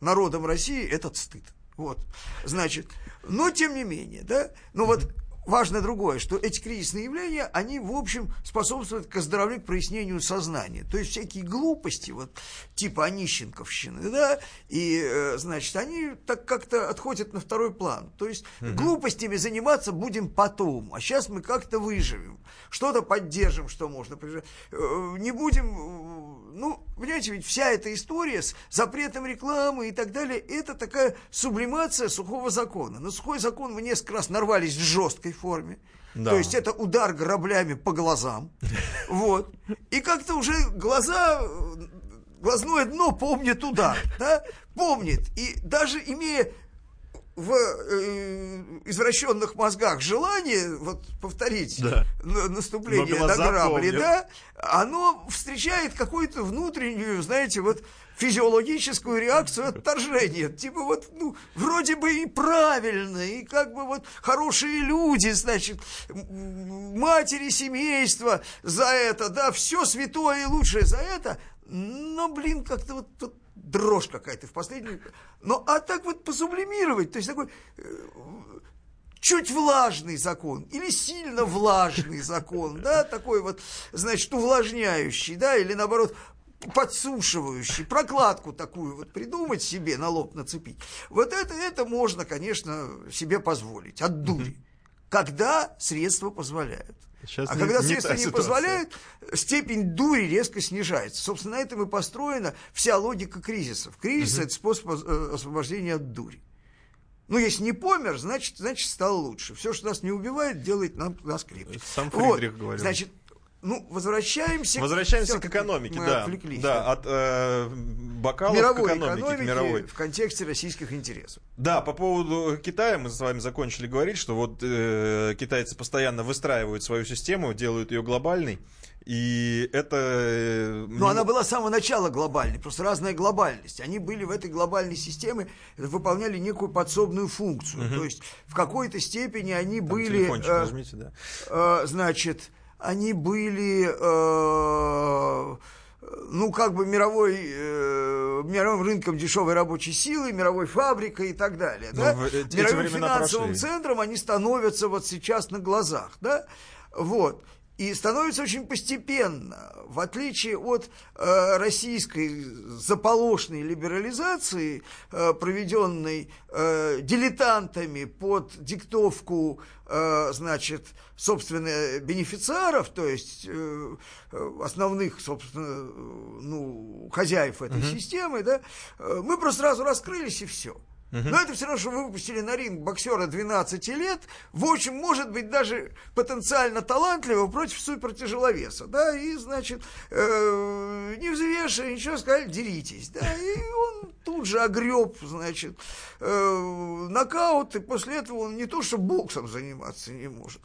народом России этот стыд. Вот, значит, но тем не менее, да, ну вот важно другое, что эти кризисные явления, они, в общем, способствуют к оздоровлению, к прояснению сознания. То есть всякие глупости, вот, типа Онищенковщины, да, и, э, значит, они так как-то отходят на второй план. То есть глупостями заниматься будем потом, а сейчас мы как-то выживем, что-то поддержим, что можно. Э, Не будем ну, понимаете, ведь вся эта история с запретом рекламы и так далее, это такая сублимация сухого закона. На сухой закон мы несколько раз нарвались в жесткой форме. Да. То есть это удар граблями по глазам. [LAUGHS] Вот. И как-то уже глаза, глазное дно помнит удар, да? Помнит. И даже имея в э, извращенных мозгах желание вот повторить Да. на- наступление на грабли, да, оно встречает какую-то внутреннюю, знаете, вот физиологическую реакцию отторжения. Типа вот, ну, вроде бы и правильно, и как бы вот хорошие люди, значит, матери семейства за это, да, все святое и лучшее за это, но, блин, как-то вот тут дрожь какая-то в последнюю. Ну, а так вот посублимировать, то есть такой э, чуть влажный закон или сильно влажный закон, да, такой вот, значит, увлажняющий, да, или наоборот подсушивающий, прокладку такую вот придумать себе, на лоб нацепить. Вот это, это можно, конечно, себе позволить от дури. Когда средства позволяют. Сейчас а не- когда не средства не ситуация. позволяют, степень дури резко снижается. Собственно, на этом и построена вся логика кризисов. Кризис – это способ э, освобождения от дури. Ну, если не помер, значит, значит, стал лучше. Все, что нас не убивает, делает нам, нас крепче. Сам Вот, Фридрих говорил. Значит, ну, возвращаемся... Возвращаемся к экономике, мы да. отвлеклись, да, от э, бокалов мировой к экономике, экономики к мировой. в контексте российских интересов. Да, по поводу Китая мы с вами закончили говорить, что вот э, китайцы постоянно выстраивают свою систему, делают ее глобальной, и это... Но не- она была с самого начала глобальной, просто разная глобальность. Они были в этой глобальной системе, выполняли некую подсобную функцию. То есть в какой-то степени они Там были... э, нажмите, да. э, значит, они были, э, ну, как бы мировой, э, мировым рынком дешевой рабочей силы, мировой фабрикой и так далее. Но да? Мировым финансовым прошли. центром они становятся вот сейчас на глазах, да, вот. И становится очень постепенно, в отличие от э, российской заполошной либерализации, э, проведенной э, дилетантами под диктовку, э, значит, собственно, бенефициаров, то есть э, основных, собственно, ну, хозяев этой системы, да, э, мы просто сразу раскрылись и все. Но это все равно, что вы выпустили на ринг боксера 12 лет, в общем, может быть, даже потенциально талантливого против супертяжеловеса, да, и, значит, э, не взвешивая ничего, сказали, деритесь, да, и он тут же огреб, значит, э, нокаут, и после этого он не то, что боксом заниматься не может,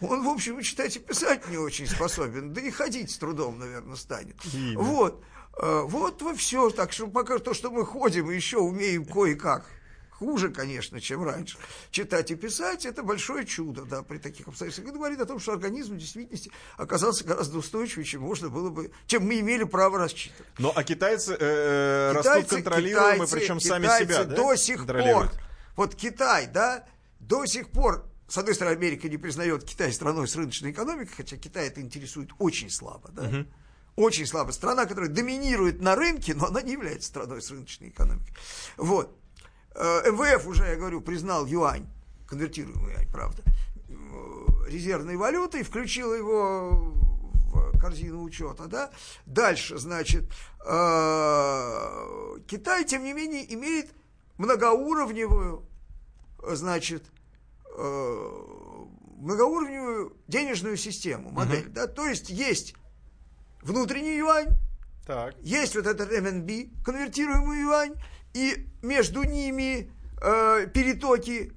он, в общем, и читать и писать не очень способен, да и ходить с трудом, наверное, станет. Вот. Э, Вот во все. Так что пока то, что мы ходим, и еще умеем кое-как. Хуже, конечно, чем раньше. Читать и писать – это большое чудо, да, при таких обстоятельствах. Это говорит о том, что организм в действительности оказался гораздо устойчивее, чем можно было бы, чем мы имели право рассчитывать. Ну, а китайцы, э, растут Китайцы- контролируемо, китайцы- причем сами китайцы себя, да? до сих пор, вот Китай, да, до сих пор, с одной стороны, Америка не признает Китай страной с рыночной экономикой, хотя Китай это интересует очень слабо, да, очень слабо. Страна, которая доминирует на рынке, но она не является страной с рыночной экономикой. Вот. Э, МВФ уже, я говорю, признал юань, конвертируемый юань, правда, резервной валютой, включил его в корзину учета, да. Дальше, значит, э, Китай, тем не менее, имеет многоуровневую, значит, э, многоуровневую денежную систему, модель, да, то есть есть внутренний юань, Так. есть вот этот МНБ, конвертируемый юань, и между ними э, перетоки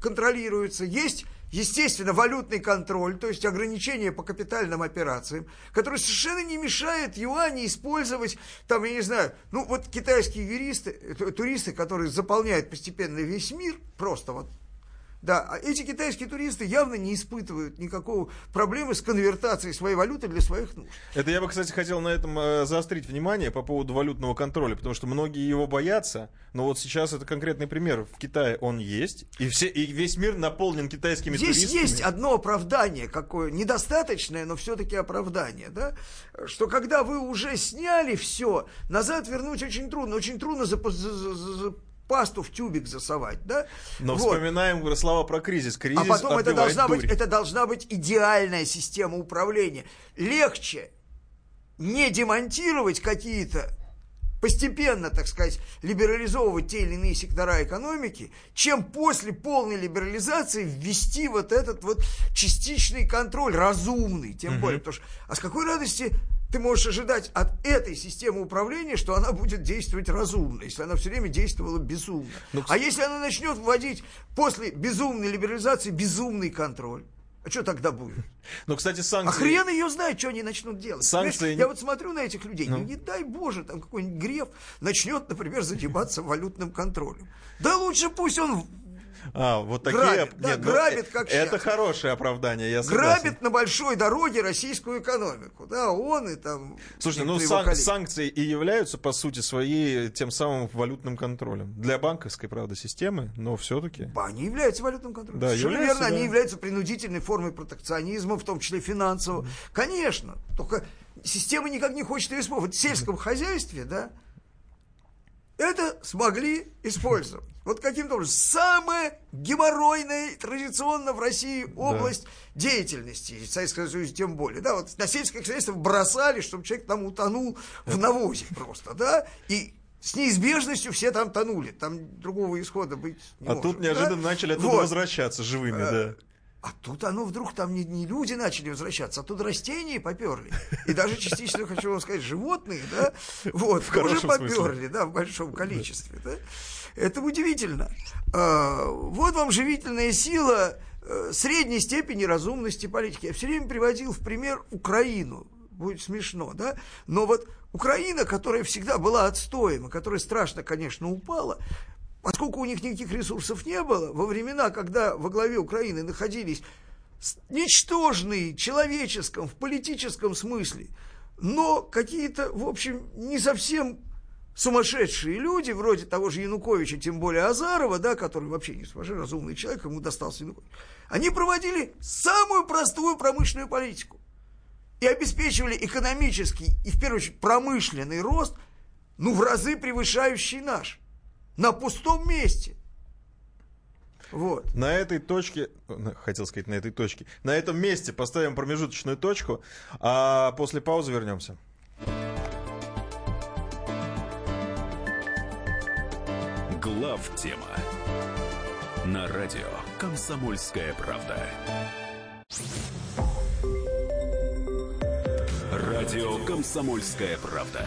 контролируются. Есть, естественно, валютный контроль, то есть ограничения по капитальным операциям, который совершенно не мешает юане использовать, там, я не знаю, ну вот китайские юристы, э, туристы, которые заполняют постепенно весь мир, просто вот да, а эти китайские туристы явно не испытывают никакого проблемы с конвертацией своей валюты для своих нужд. Это я бы, кстати, хотел на этом э, заострить внимание по поводу валютного контроля, потому что многие его боятся, но вот сейчас это конкретный пример. В Китае он есть, и, все, и весь мир наполнен китайскими Здесь туристами. есть одно оправдание, какое недостаточное, но все-таки оправдание, да, что когда вы уже сняли все, назад вернуть очень трудно, очень трудно за, за- за- за пасту в тюбик засовать, да. Но Вот. вспоминаем слова про кризис. Кризис А потом это должна, быть, дурь. это должна быть идеальная система управления. Легче не демонтировать какие-то постепенно, так сказать, либерализовывать те или иные сектора экономики, чем после полной либерализации ввести вот этот вот частичный контроль, разумный, тем более. Потому что, а с какой радости ты можешь ожидать от этой системы управления, что она будет действовать разумно, если она все время действовала безумно. а если она начнет вводить после безумной либерализации безумный контроль, а что тогда будет? [LAUGHS] Ну, кстати, А санкции... хрен ее знает, что они начнут делать. Санкции Понимаешь, Я вот смотрю на этих людей, Ну. ну, не дай боже, там какой-нибудь Греф начнет, например, [LAUGHS] заниматься валютным контролем. Да лучше пусть он А, вот такие... Грабит, да, ну, грабит, э, как Это щас. хорошее оправдание, я согласен. грабит на большой дороге российскую экономику. Да, он и там... Слушай, ну сан- санкции и являются, по сути своей, тем самым валютным контролем. Для банковской, правда, системы, но все-таки. Они являются валютным контролем. Да, Совершенно являются, верно, да. они являются принудительной формой протекционизма, в том числе финансового. Конечно, только система никак не хочет использовать. В сельском хозяйстве, да, это смогли использовать. Вот каким-то образом. Самая геморройная традиционно в России область деятельности, в Советском Союзе тем более. Да, вот на сельское хозяйство бросали, чтобы человек там утонул в навозе просто, да, и с неизбежностью все там тонули. Там другого исхода быть не А может, тут да? неожиданно начали оттуда Вот. возвращаться живыми, Э, да. А тут оно вдруг там не, не люди начали возвращаться, а тут растения поперли. И даже частично, хочу вам сказать, животные, да, [LAUGHS] вот, тоже хорошем смысле. поперли, да, в большом количестве, да. Это удивительно. А, вот вам живительная сила э, средней степени разумности политики. Я все время приводил в пример Украину. Будет смешно, да? Но вот Украина, которая всегда была отстоем, и которая страшно, конечно, упала, поскольку у них никаких ресурсов не было, во времена, когда во главе Украины находились ничтожные человеческом, в политическом смысле, но какие-то, в общем, не совсем сумасшедшие люди, вроде того же Януковича, тем более Азарова, да, который вообще не сумасшедший, разумный человек, ему достался Янукович, они проводили самую простую промышленную политику и обеспечивали экономический и, в первую очередь, промышленный рост, ну, в разы превышающий наш, на пустом месте. Вот. На этой точке, хотел сказать, на этой точке, на этом месте поставим промежуточную точку, а после паузы вернемся. Глав тема на радио Комсомольская правда. Радио Комсомольская правда.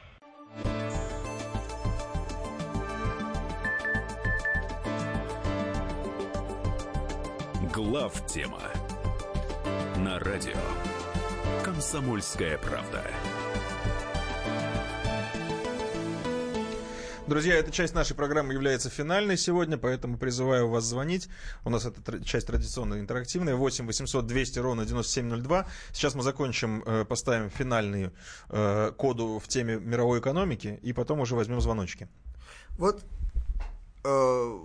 Глав тема на радио Комсомольская правда. Друзья, эта часть нашей программы является финальной сегодня, поэтому призываю вас звонить. У нас эта часть традиционная интерактивная. 8 800 200 ровно 9702. Сейчас мы закончим, э, поставим финальный э, коду в теме мировой экономики, и потом уже возьмем звоночки. Вот, э,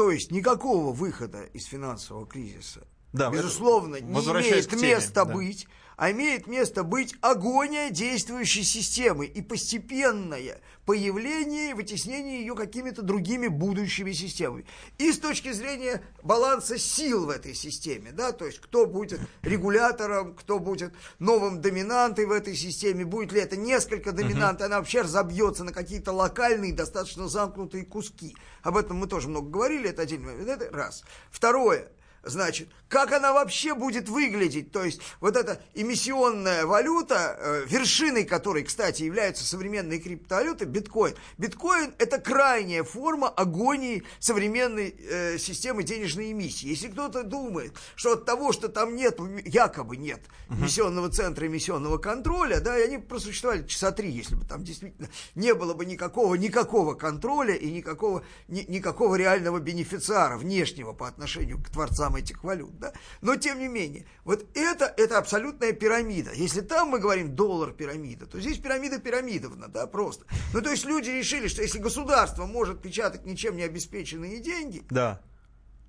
то есть никакого выхода из финансового кризиса, Да, безусловно, не имеет теме, места да. быть, а имеет место быть агония действующей системы и постепенное появление и вытеснение ее какими-то другими будущими системами. И с точки зрения баланса сил в этой системе, да, то есть кто будет регулятором, кто будет новым доминантой в этой системе, будет ли это несколько доминантов, она вообще разобьется на какие-то локальные, достаточно замкнутые куски. Об этом мы тоже много говорили, это отдельный момент. Это раз. Второе. Значит, как она вообще будет выглядеть? То есть, вот эта эмиссионная валюта, э, вершиной которой, кстати, являются современные криптовалюты, биткоин. Биткоин – это крайняя форма агонии современной э, системы денежной эмиссии. Если кто-то думает, что от того, что там нет, якобы нет эмиссионного центра, эмиссионного контроля, да, и они просуществовали часа три, если бы там действительно не было бы никакого, никакого контроля и никакого, ни- никакого реального бенефициара внешнего по отношению к творцам нам этих валют, да? Но тем не менее, вот это, это абсолютная пирамида. Если там мы говорим доллар пирамида, то здесь пирамида пирамидовна, да, просто. Ну, то есть люди решили, что если государство может печатать ничем не обеспеченные деньги, Да.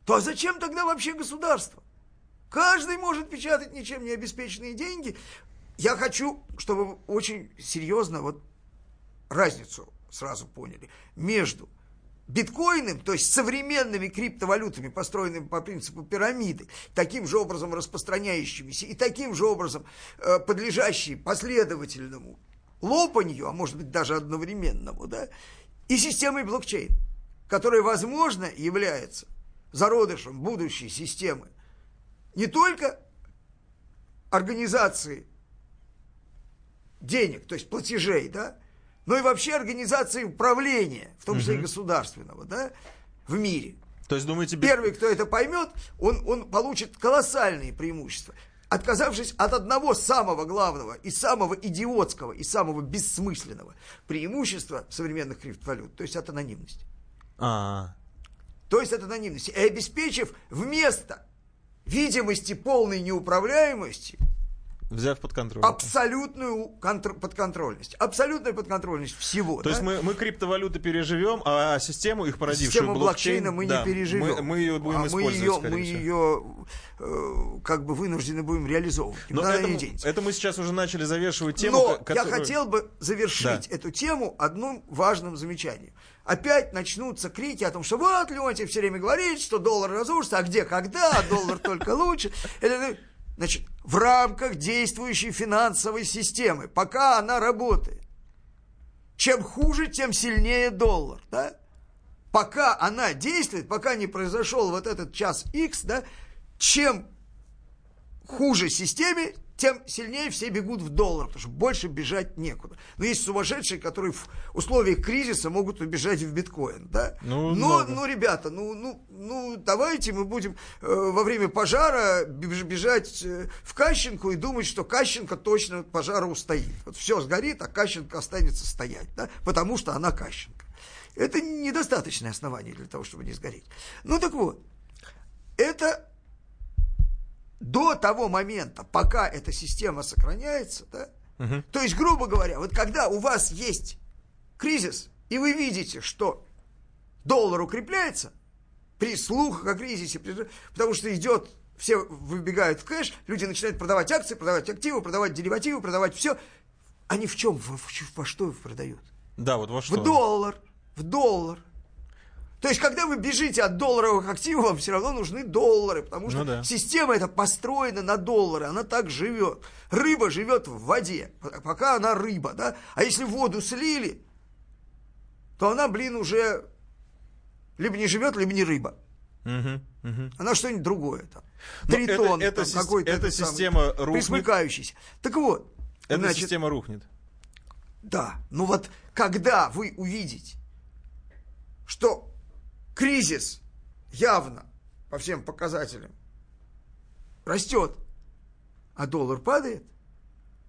то зачем тогда вообще государство? Каждый может печатать ничем не обеспеченные деньги. Я хочу, чтобы вы очень серьезно вот разницу сразу поняли между биткоином, то есть современными криптовалютами, построенными по принципу пирамиды, таким же образом распространяющимися и таким же образом э, подлежащие последовательному лопанью, а может быть даже одновременному, да, и системой блокчейн, которая, возможно, является зародышем будущей системы не только организации денег, то есть платежей, да, но и вообще организации управления, в том числе и государственного, да, в мире. То есть, думаете, Первый, кто это поймет, он, он получит колоссальные преимущества. Отказавшись от одного самого главного и самого идиотского и самого бессмысленного преимущества современных криптовалют, то есть от анонимности. А, То есть от анонимности. И обеспечив вместо видимости полной неуправляемости взяв под контроль. абсолютную контр- подконтрольность. Абсолютную подконтрольность всего. То да? есть мы, мы криптовалюты переживем, а систему их породившую Систему блокчейн, блокчейна мы да, не переживем. Мы, мы ее будем а мы использовать, ее, скорее мы всего. ее э, как бы вынуждены будем реализовывать. Но это, мы- это мы сейчас уже начали завешивать тему, Но ко- я которую- хотел бы завершить Да. эту тему одним важным замечанием. Опять начнутся крики о том, что вот Леонтьев все время говорит, что доллар разрушится, а где, когда, а доллар только лучше. Это- Значит, в рамках действующей финансовой системы, пока она работает, чем хуже, тем сильнее доллар, да? Пока она действует, пока не произошел вот этот час X, да, чем хуже системе, тем сильнее все бегут в доллар, потому что больше бежать некуда. Но есть сумасшедшие, которые в условиях кризиса могут убежать в биткоин, да? Ну, Но, много. ну, ребята, ну, ну, ну, давайте мы будем э, во время пожара беж- бежать э, в Кащенку и думать, что Кащенко точно от пожара устоит. Вот все сгорит, а Кащенко останется стоять, да? Потому что она Кащенко. Это недостаточное основание для того, чтобы не сгореть. Ну, так вот, это до того момента, пока эта система сохраняется, да, то есть, грубо говоря, вот когда у вас есть кризис, и вы видите, что доллар укрепляется, при слухах о кризисе, потому что идет, все выбегают в кэш, люди начинают продавать акции, продавать активы, продавать деривативы, продавать все. Они в чем, во, во что продают? Да, вот во что. В доллар, в доллар. То есть, когда вы бежите от долларовых активов, вам все равно нужны доллары, потому что Ну да. система эта построена на доллары, она так живет. Рыба живет в воде, пока она рыба, да? А если воду слили, то она, блин, уже либо не живет, либо не рыба. Мгм, мгм. Она что-нибудь другое там. Но это- Тритон, эта там, сис- какой-то эта этот самый система рухнет. Присмыкающийся. Так вот, Эта значит, система рухнет. да, ну вот когда вы увидите, что кризис явно по всем показателям растет, а доллар падает,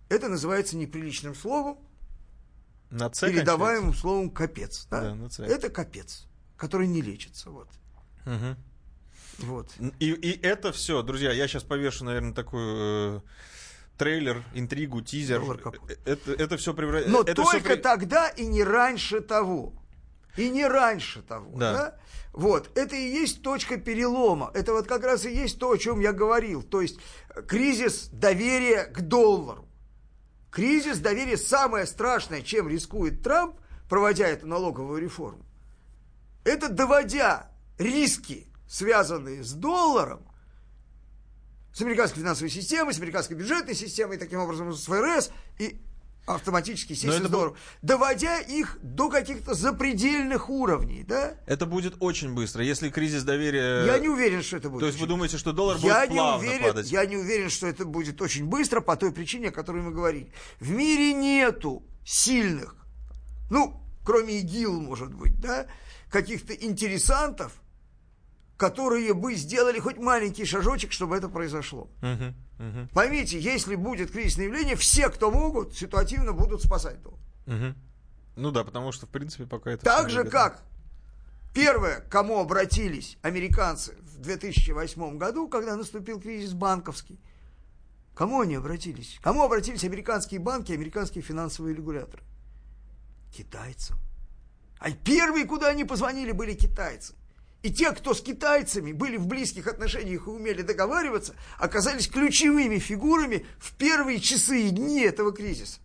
это называется неприличным словом, На передаваемым словом капец. Да? Да, это капец, который не лечится. Вот. Мгм. Вот. И, и это все, друзья, я сейчас повешу, наверное, такой э, трейлер, интригу, тизер. Э, Это, это все превращается... Но это только при- тогда и не раньше того. И не раньше того. Да. Да. Вот. Это и есть точка перелома. Это вот как раз и есть то, о чем я говорил. То есть э, кризис доверия к доллару. Кризис доверия самое страшное, чем рискует Трамп, проводя эту налоговую реформу. Это доводя риски, связанные с долларом, с американской финансовой системой, с американской бюджетной системой, таким образом с ФРС, и автоматически, естественно, это с долларом, доводя их до каких-то запредельных уровней, да? Это будет очень быстро, если кризис доверия... Я не уверен, что это будет. То есть вы думаете, что доллар я будет не плавно уверен, падать? Я не уверен, что это будет очень быстро по той причине, о которой мы говорили. В мире нету сильных, ну, кроме ИГИЛ, может быть, да, каких-то интересантов, которые бы сделали хоть маленький шажочек, чтобы это произошло. Мгм, мгм, Поймите, если будет кризисное явление, все, кто могут, ситуативно будут спасать доллар. мгм. Ну да, потому что, в принципе, пока это... Так же, как Первое, к кому обратились американцы в 2008 году, когда наступил кризис банковский, кому они обратились? Кому обратились американские банки, американские финансовые регуляторы? Китайцам. А первые, куда они позвонили, были китайцы. И те, кто с китайцами были в близких отношениях и умели договариваться, оказались ключевыми фигурами в первые часы и дни этого кризиса.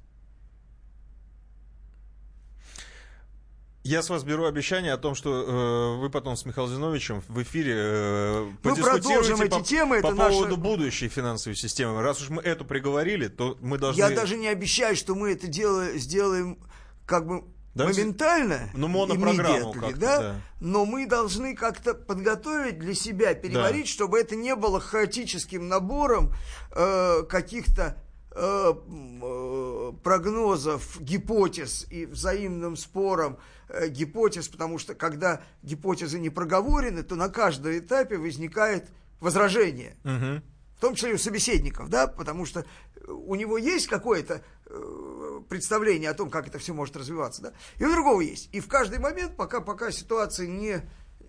Я с вас беру обещание о том, что э, вы потом с Михаилом Зиновичем в эфире э, Мы продолжим эти по, темы, по это поводу наша- будущей финансовой системы. Раз уж мы эту приговорили, то мы должны... Я даже не обещаю, что мы это дело сделаем как бы Давайте- моментально, ну, монопрограмму как-то, да? да. но мы должны как-то подготовить для себя, переварить, чтобы это не было хаотическим набором э, каких-то э, э, прогнозов, гипотез и взаимным спором э, гипотез, потому что когда гипотезы не проговорены, то на каждом этапе возникает возражение Мгм. в том числе и у собеседников, да, потому что у него есть какое-то э, представление о том, как это все может развиваться, да, и у другого есть. И в каждый момент, пока, пока ситуация не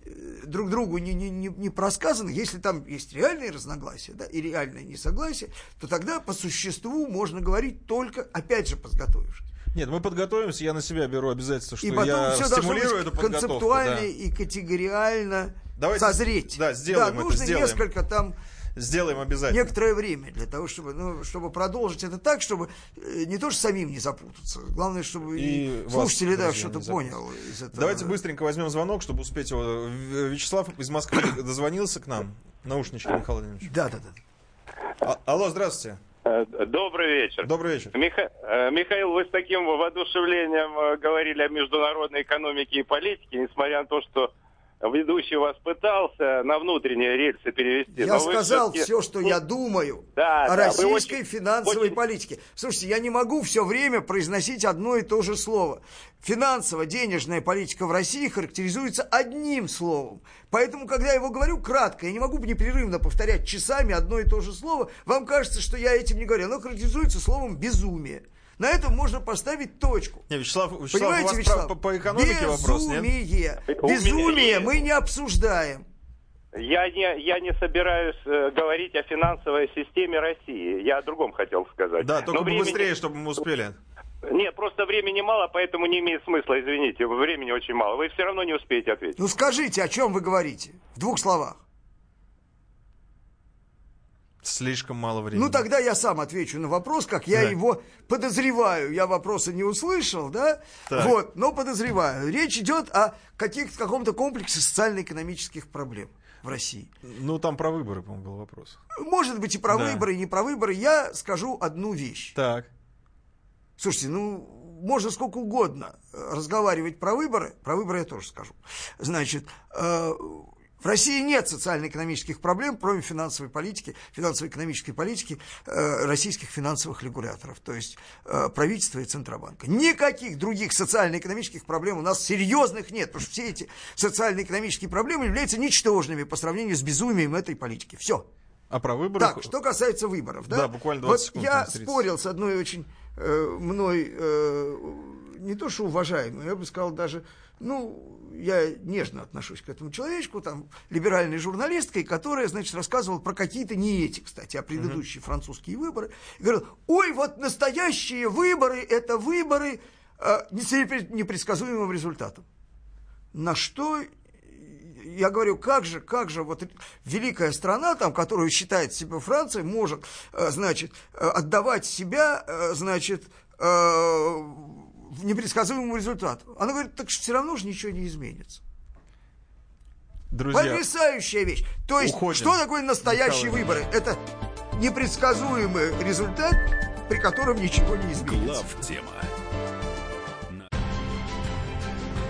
э, друг другу не, не, не, не просказаны, если там есть реальные разногласия, да, и реальное несогласие, то тогда по существу можно говорить только, опять же, подготовившись. Нет, мы подготовимся, я на себя беру обязательство, что и потом я все стимулирую эту подготовку. концептуально да. и категориально Давайте, созреть. да, сделаем да, это, нужно сделаем. несколько там Сделаем обязательно. некоторое время для того, чтобы, ну, чтобы продолжить это так, чтобы э, не то, что самим не запутаться, главное, чтобы и, И вас, слушатели да, что-то понял из этого. Давайте быстренько возьмем звонок, чтобы успеть его. Вячеслав из Москвы дозвонился к нам. Наушничек, Михаил Владимирович. Да, да, да. А- Алло, здравствуйте. Э, Добрый вечер. Добрый вечер. Миха- э, Михаил, вы с таким воодушевлением говорили о международной экономике и политике, несмотря на то, что ведущий вас пытался на внутренние рельсы перевести. Я сказал все, что я думаю Да, о да, российской очень- финансовой очень- политике. Слушайте, я не могу все время произносить одно и то же слово. Финансово-денежная политика в России характеризуется одним словом. Поэтому, когда я его говорю кратко, я не могу непрерывно повторять часами одно и то же слово. Вам кажется, что я этим не говорю. Оно характеризуется словом безумие. На этом можно поставить точку. Не, Вячеслав, Вячеслав, у Понимаете, вас Вячеслав? по, по экономике вопрос, нет? Безумие. У Безумие мы не обсуждаем. Я не, я не собираюсь э, говорить о финансовой системе России. Я о другом хотел сказать. Да, только Но времени- быстрее, чтобы мы успели. Нет, просто времени мало, поэтому не имеет смысла, извините. Времени очень мало. Вы все равно не успеете ответить. Ну скажите, о чем вы говорите? В двух словах. Слишком мало времени. Ну тогда я сам отвечу на вопрос, как я Да. его подозреваю. Я вопроса не услышал, да? Так. Вот, но подозреваю. Речь идет о каких-то каком-то комплексе социально-экономических проблем в России. Ну, там про выборы, по-моему, был вопрос. Может быть и про Да. выборы, и не про выборы. Я скажу одну вещь. Так. Слушайте, ну, можно сколько угодно разговаривать про выборы. Про выборы я тоже скажу. Значит, э, в России нет социально-экономических проблем, кроме финансовой политики, финансово-экономической политики э, российских финансовых регуляторов, то есть э, правительства и Центробанка. Никаких других социально-экономических проблем у нас серьезных нет, потому что все эти социально-экономические проблемы являются ничтожными по сравнению с безумием этой политики. Все. А про выборы? Так, что касается выборов, да? Да, буквально 20 вот секунд, я 30. спорил с одной очень э, мной, э, не то что уважаемой, я бы сказал даже, ну, я нежно отношусь к этому человечку, там, либеральной журналисткой, которая, значит, рассказывала про какие-то, не эти, кстати, а предыдущие французские выборы, и говорила, ой, вот настоящие выборы, это выборы э, с непре- непредсказуемым результатом. На что я говорю, как же, как же вот великая страна, там, которую считает себя Франция, может, э, значит, э, отдавать себя, значит, непредсказуемому результату. Она говорит, так все равно же ничего не изменится. Друзья, Потрясающая вещь. То есть, уходим. что такое настоящие выборы? Это непредсказуемый результат, при котором ничего не изменится. Глав тема.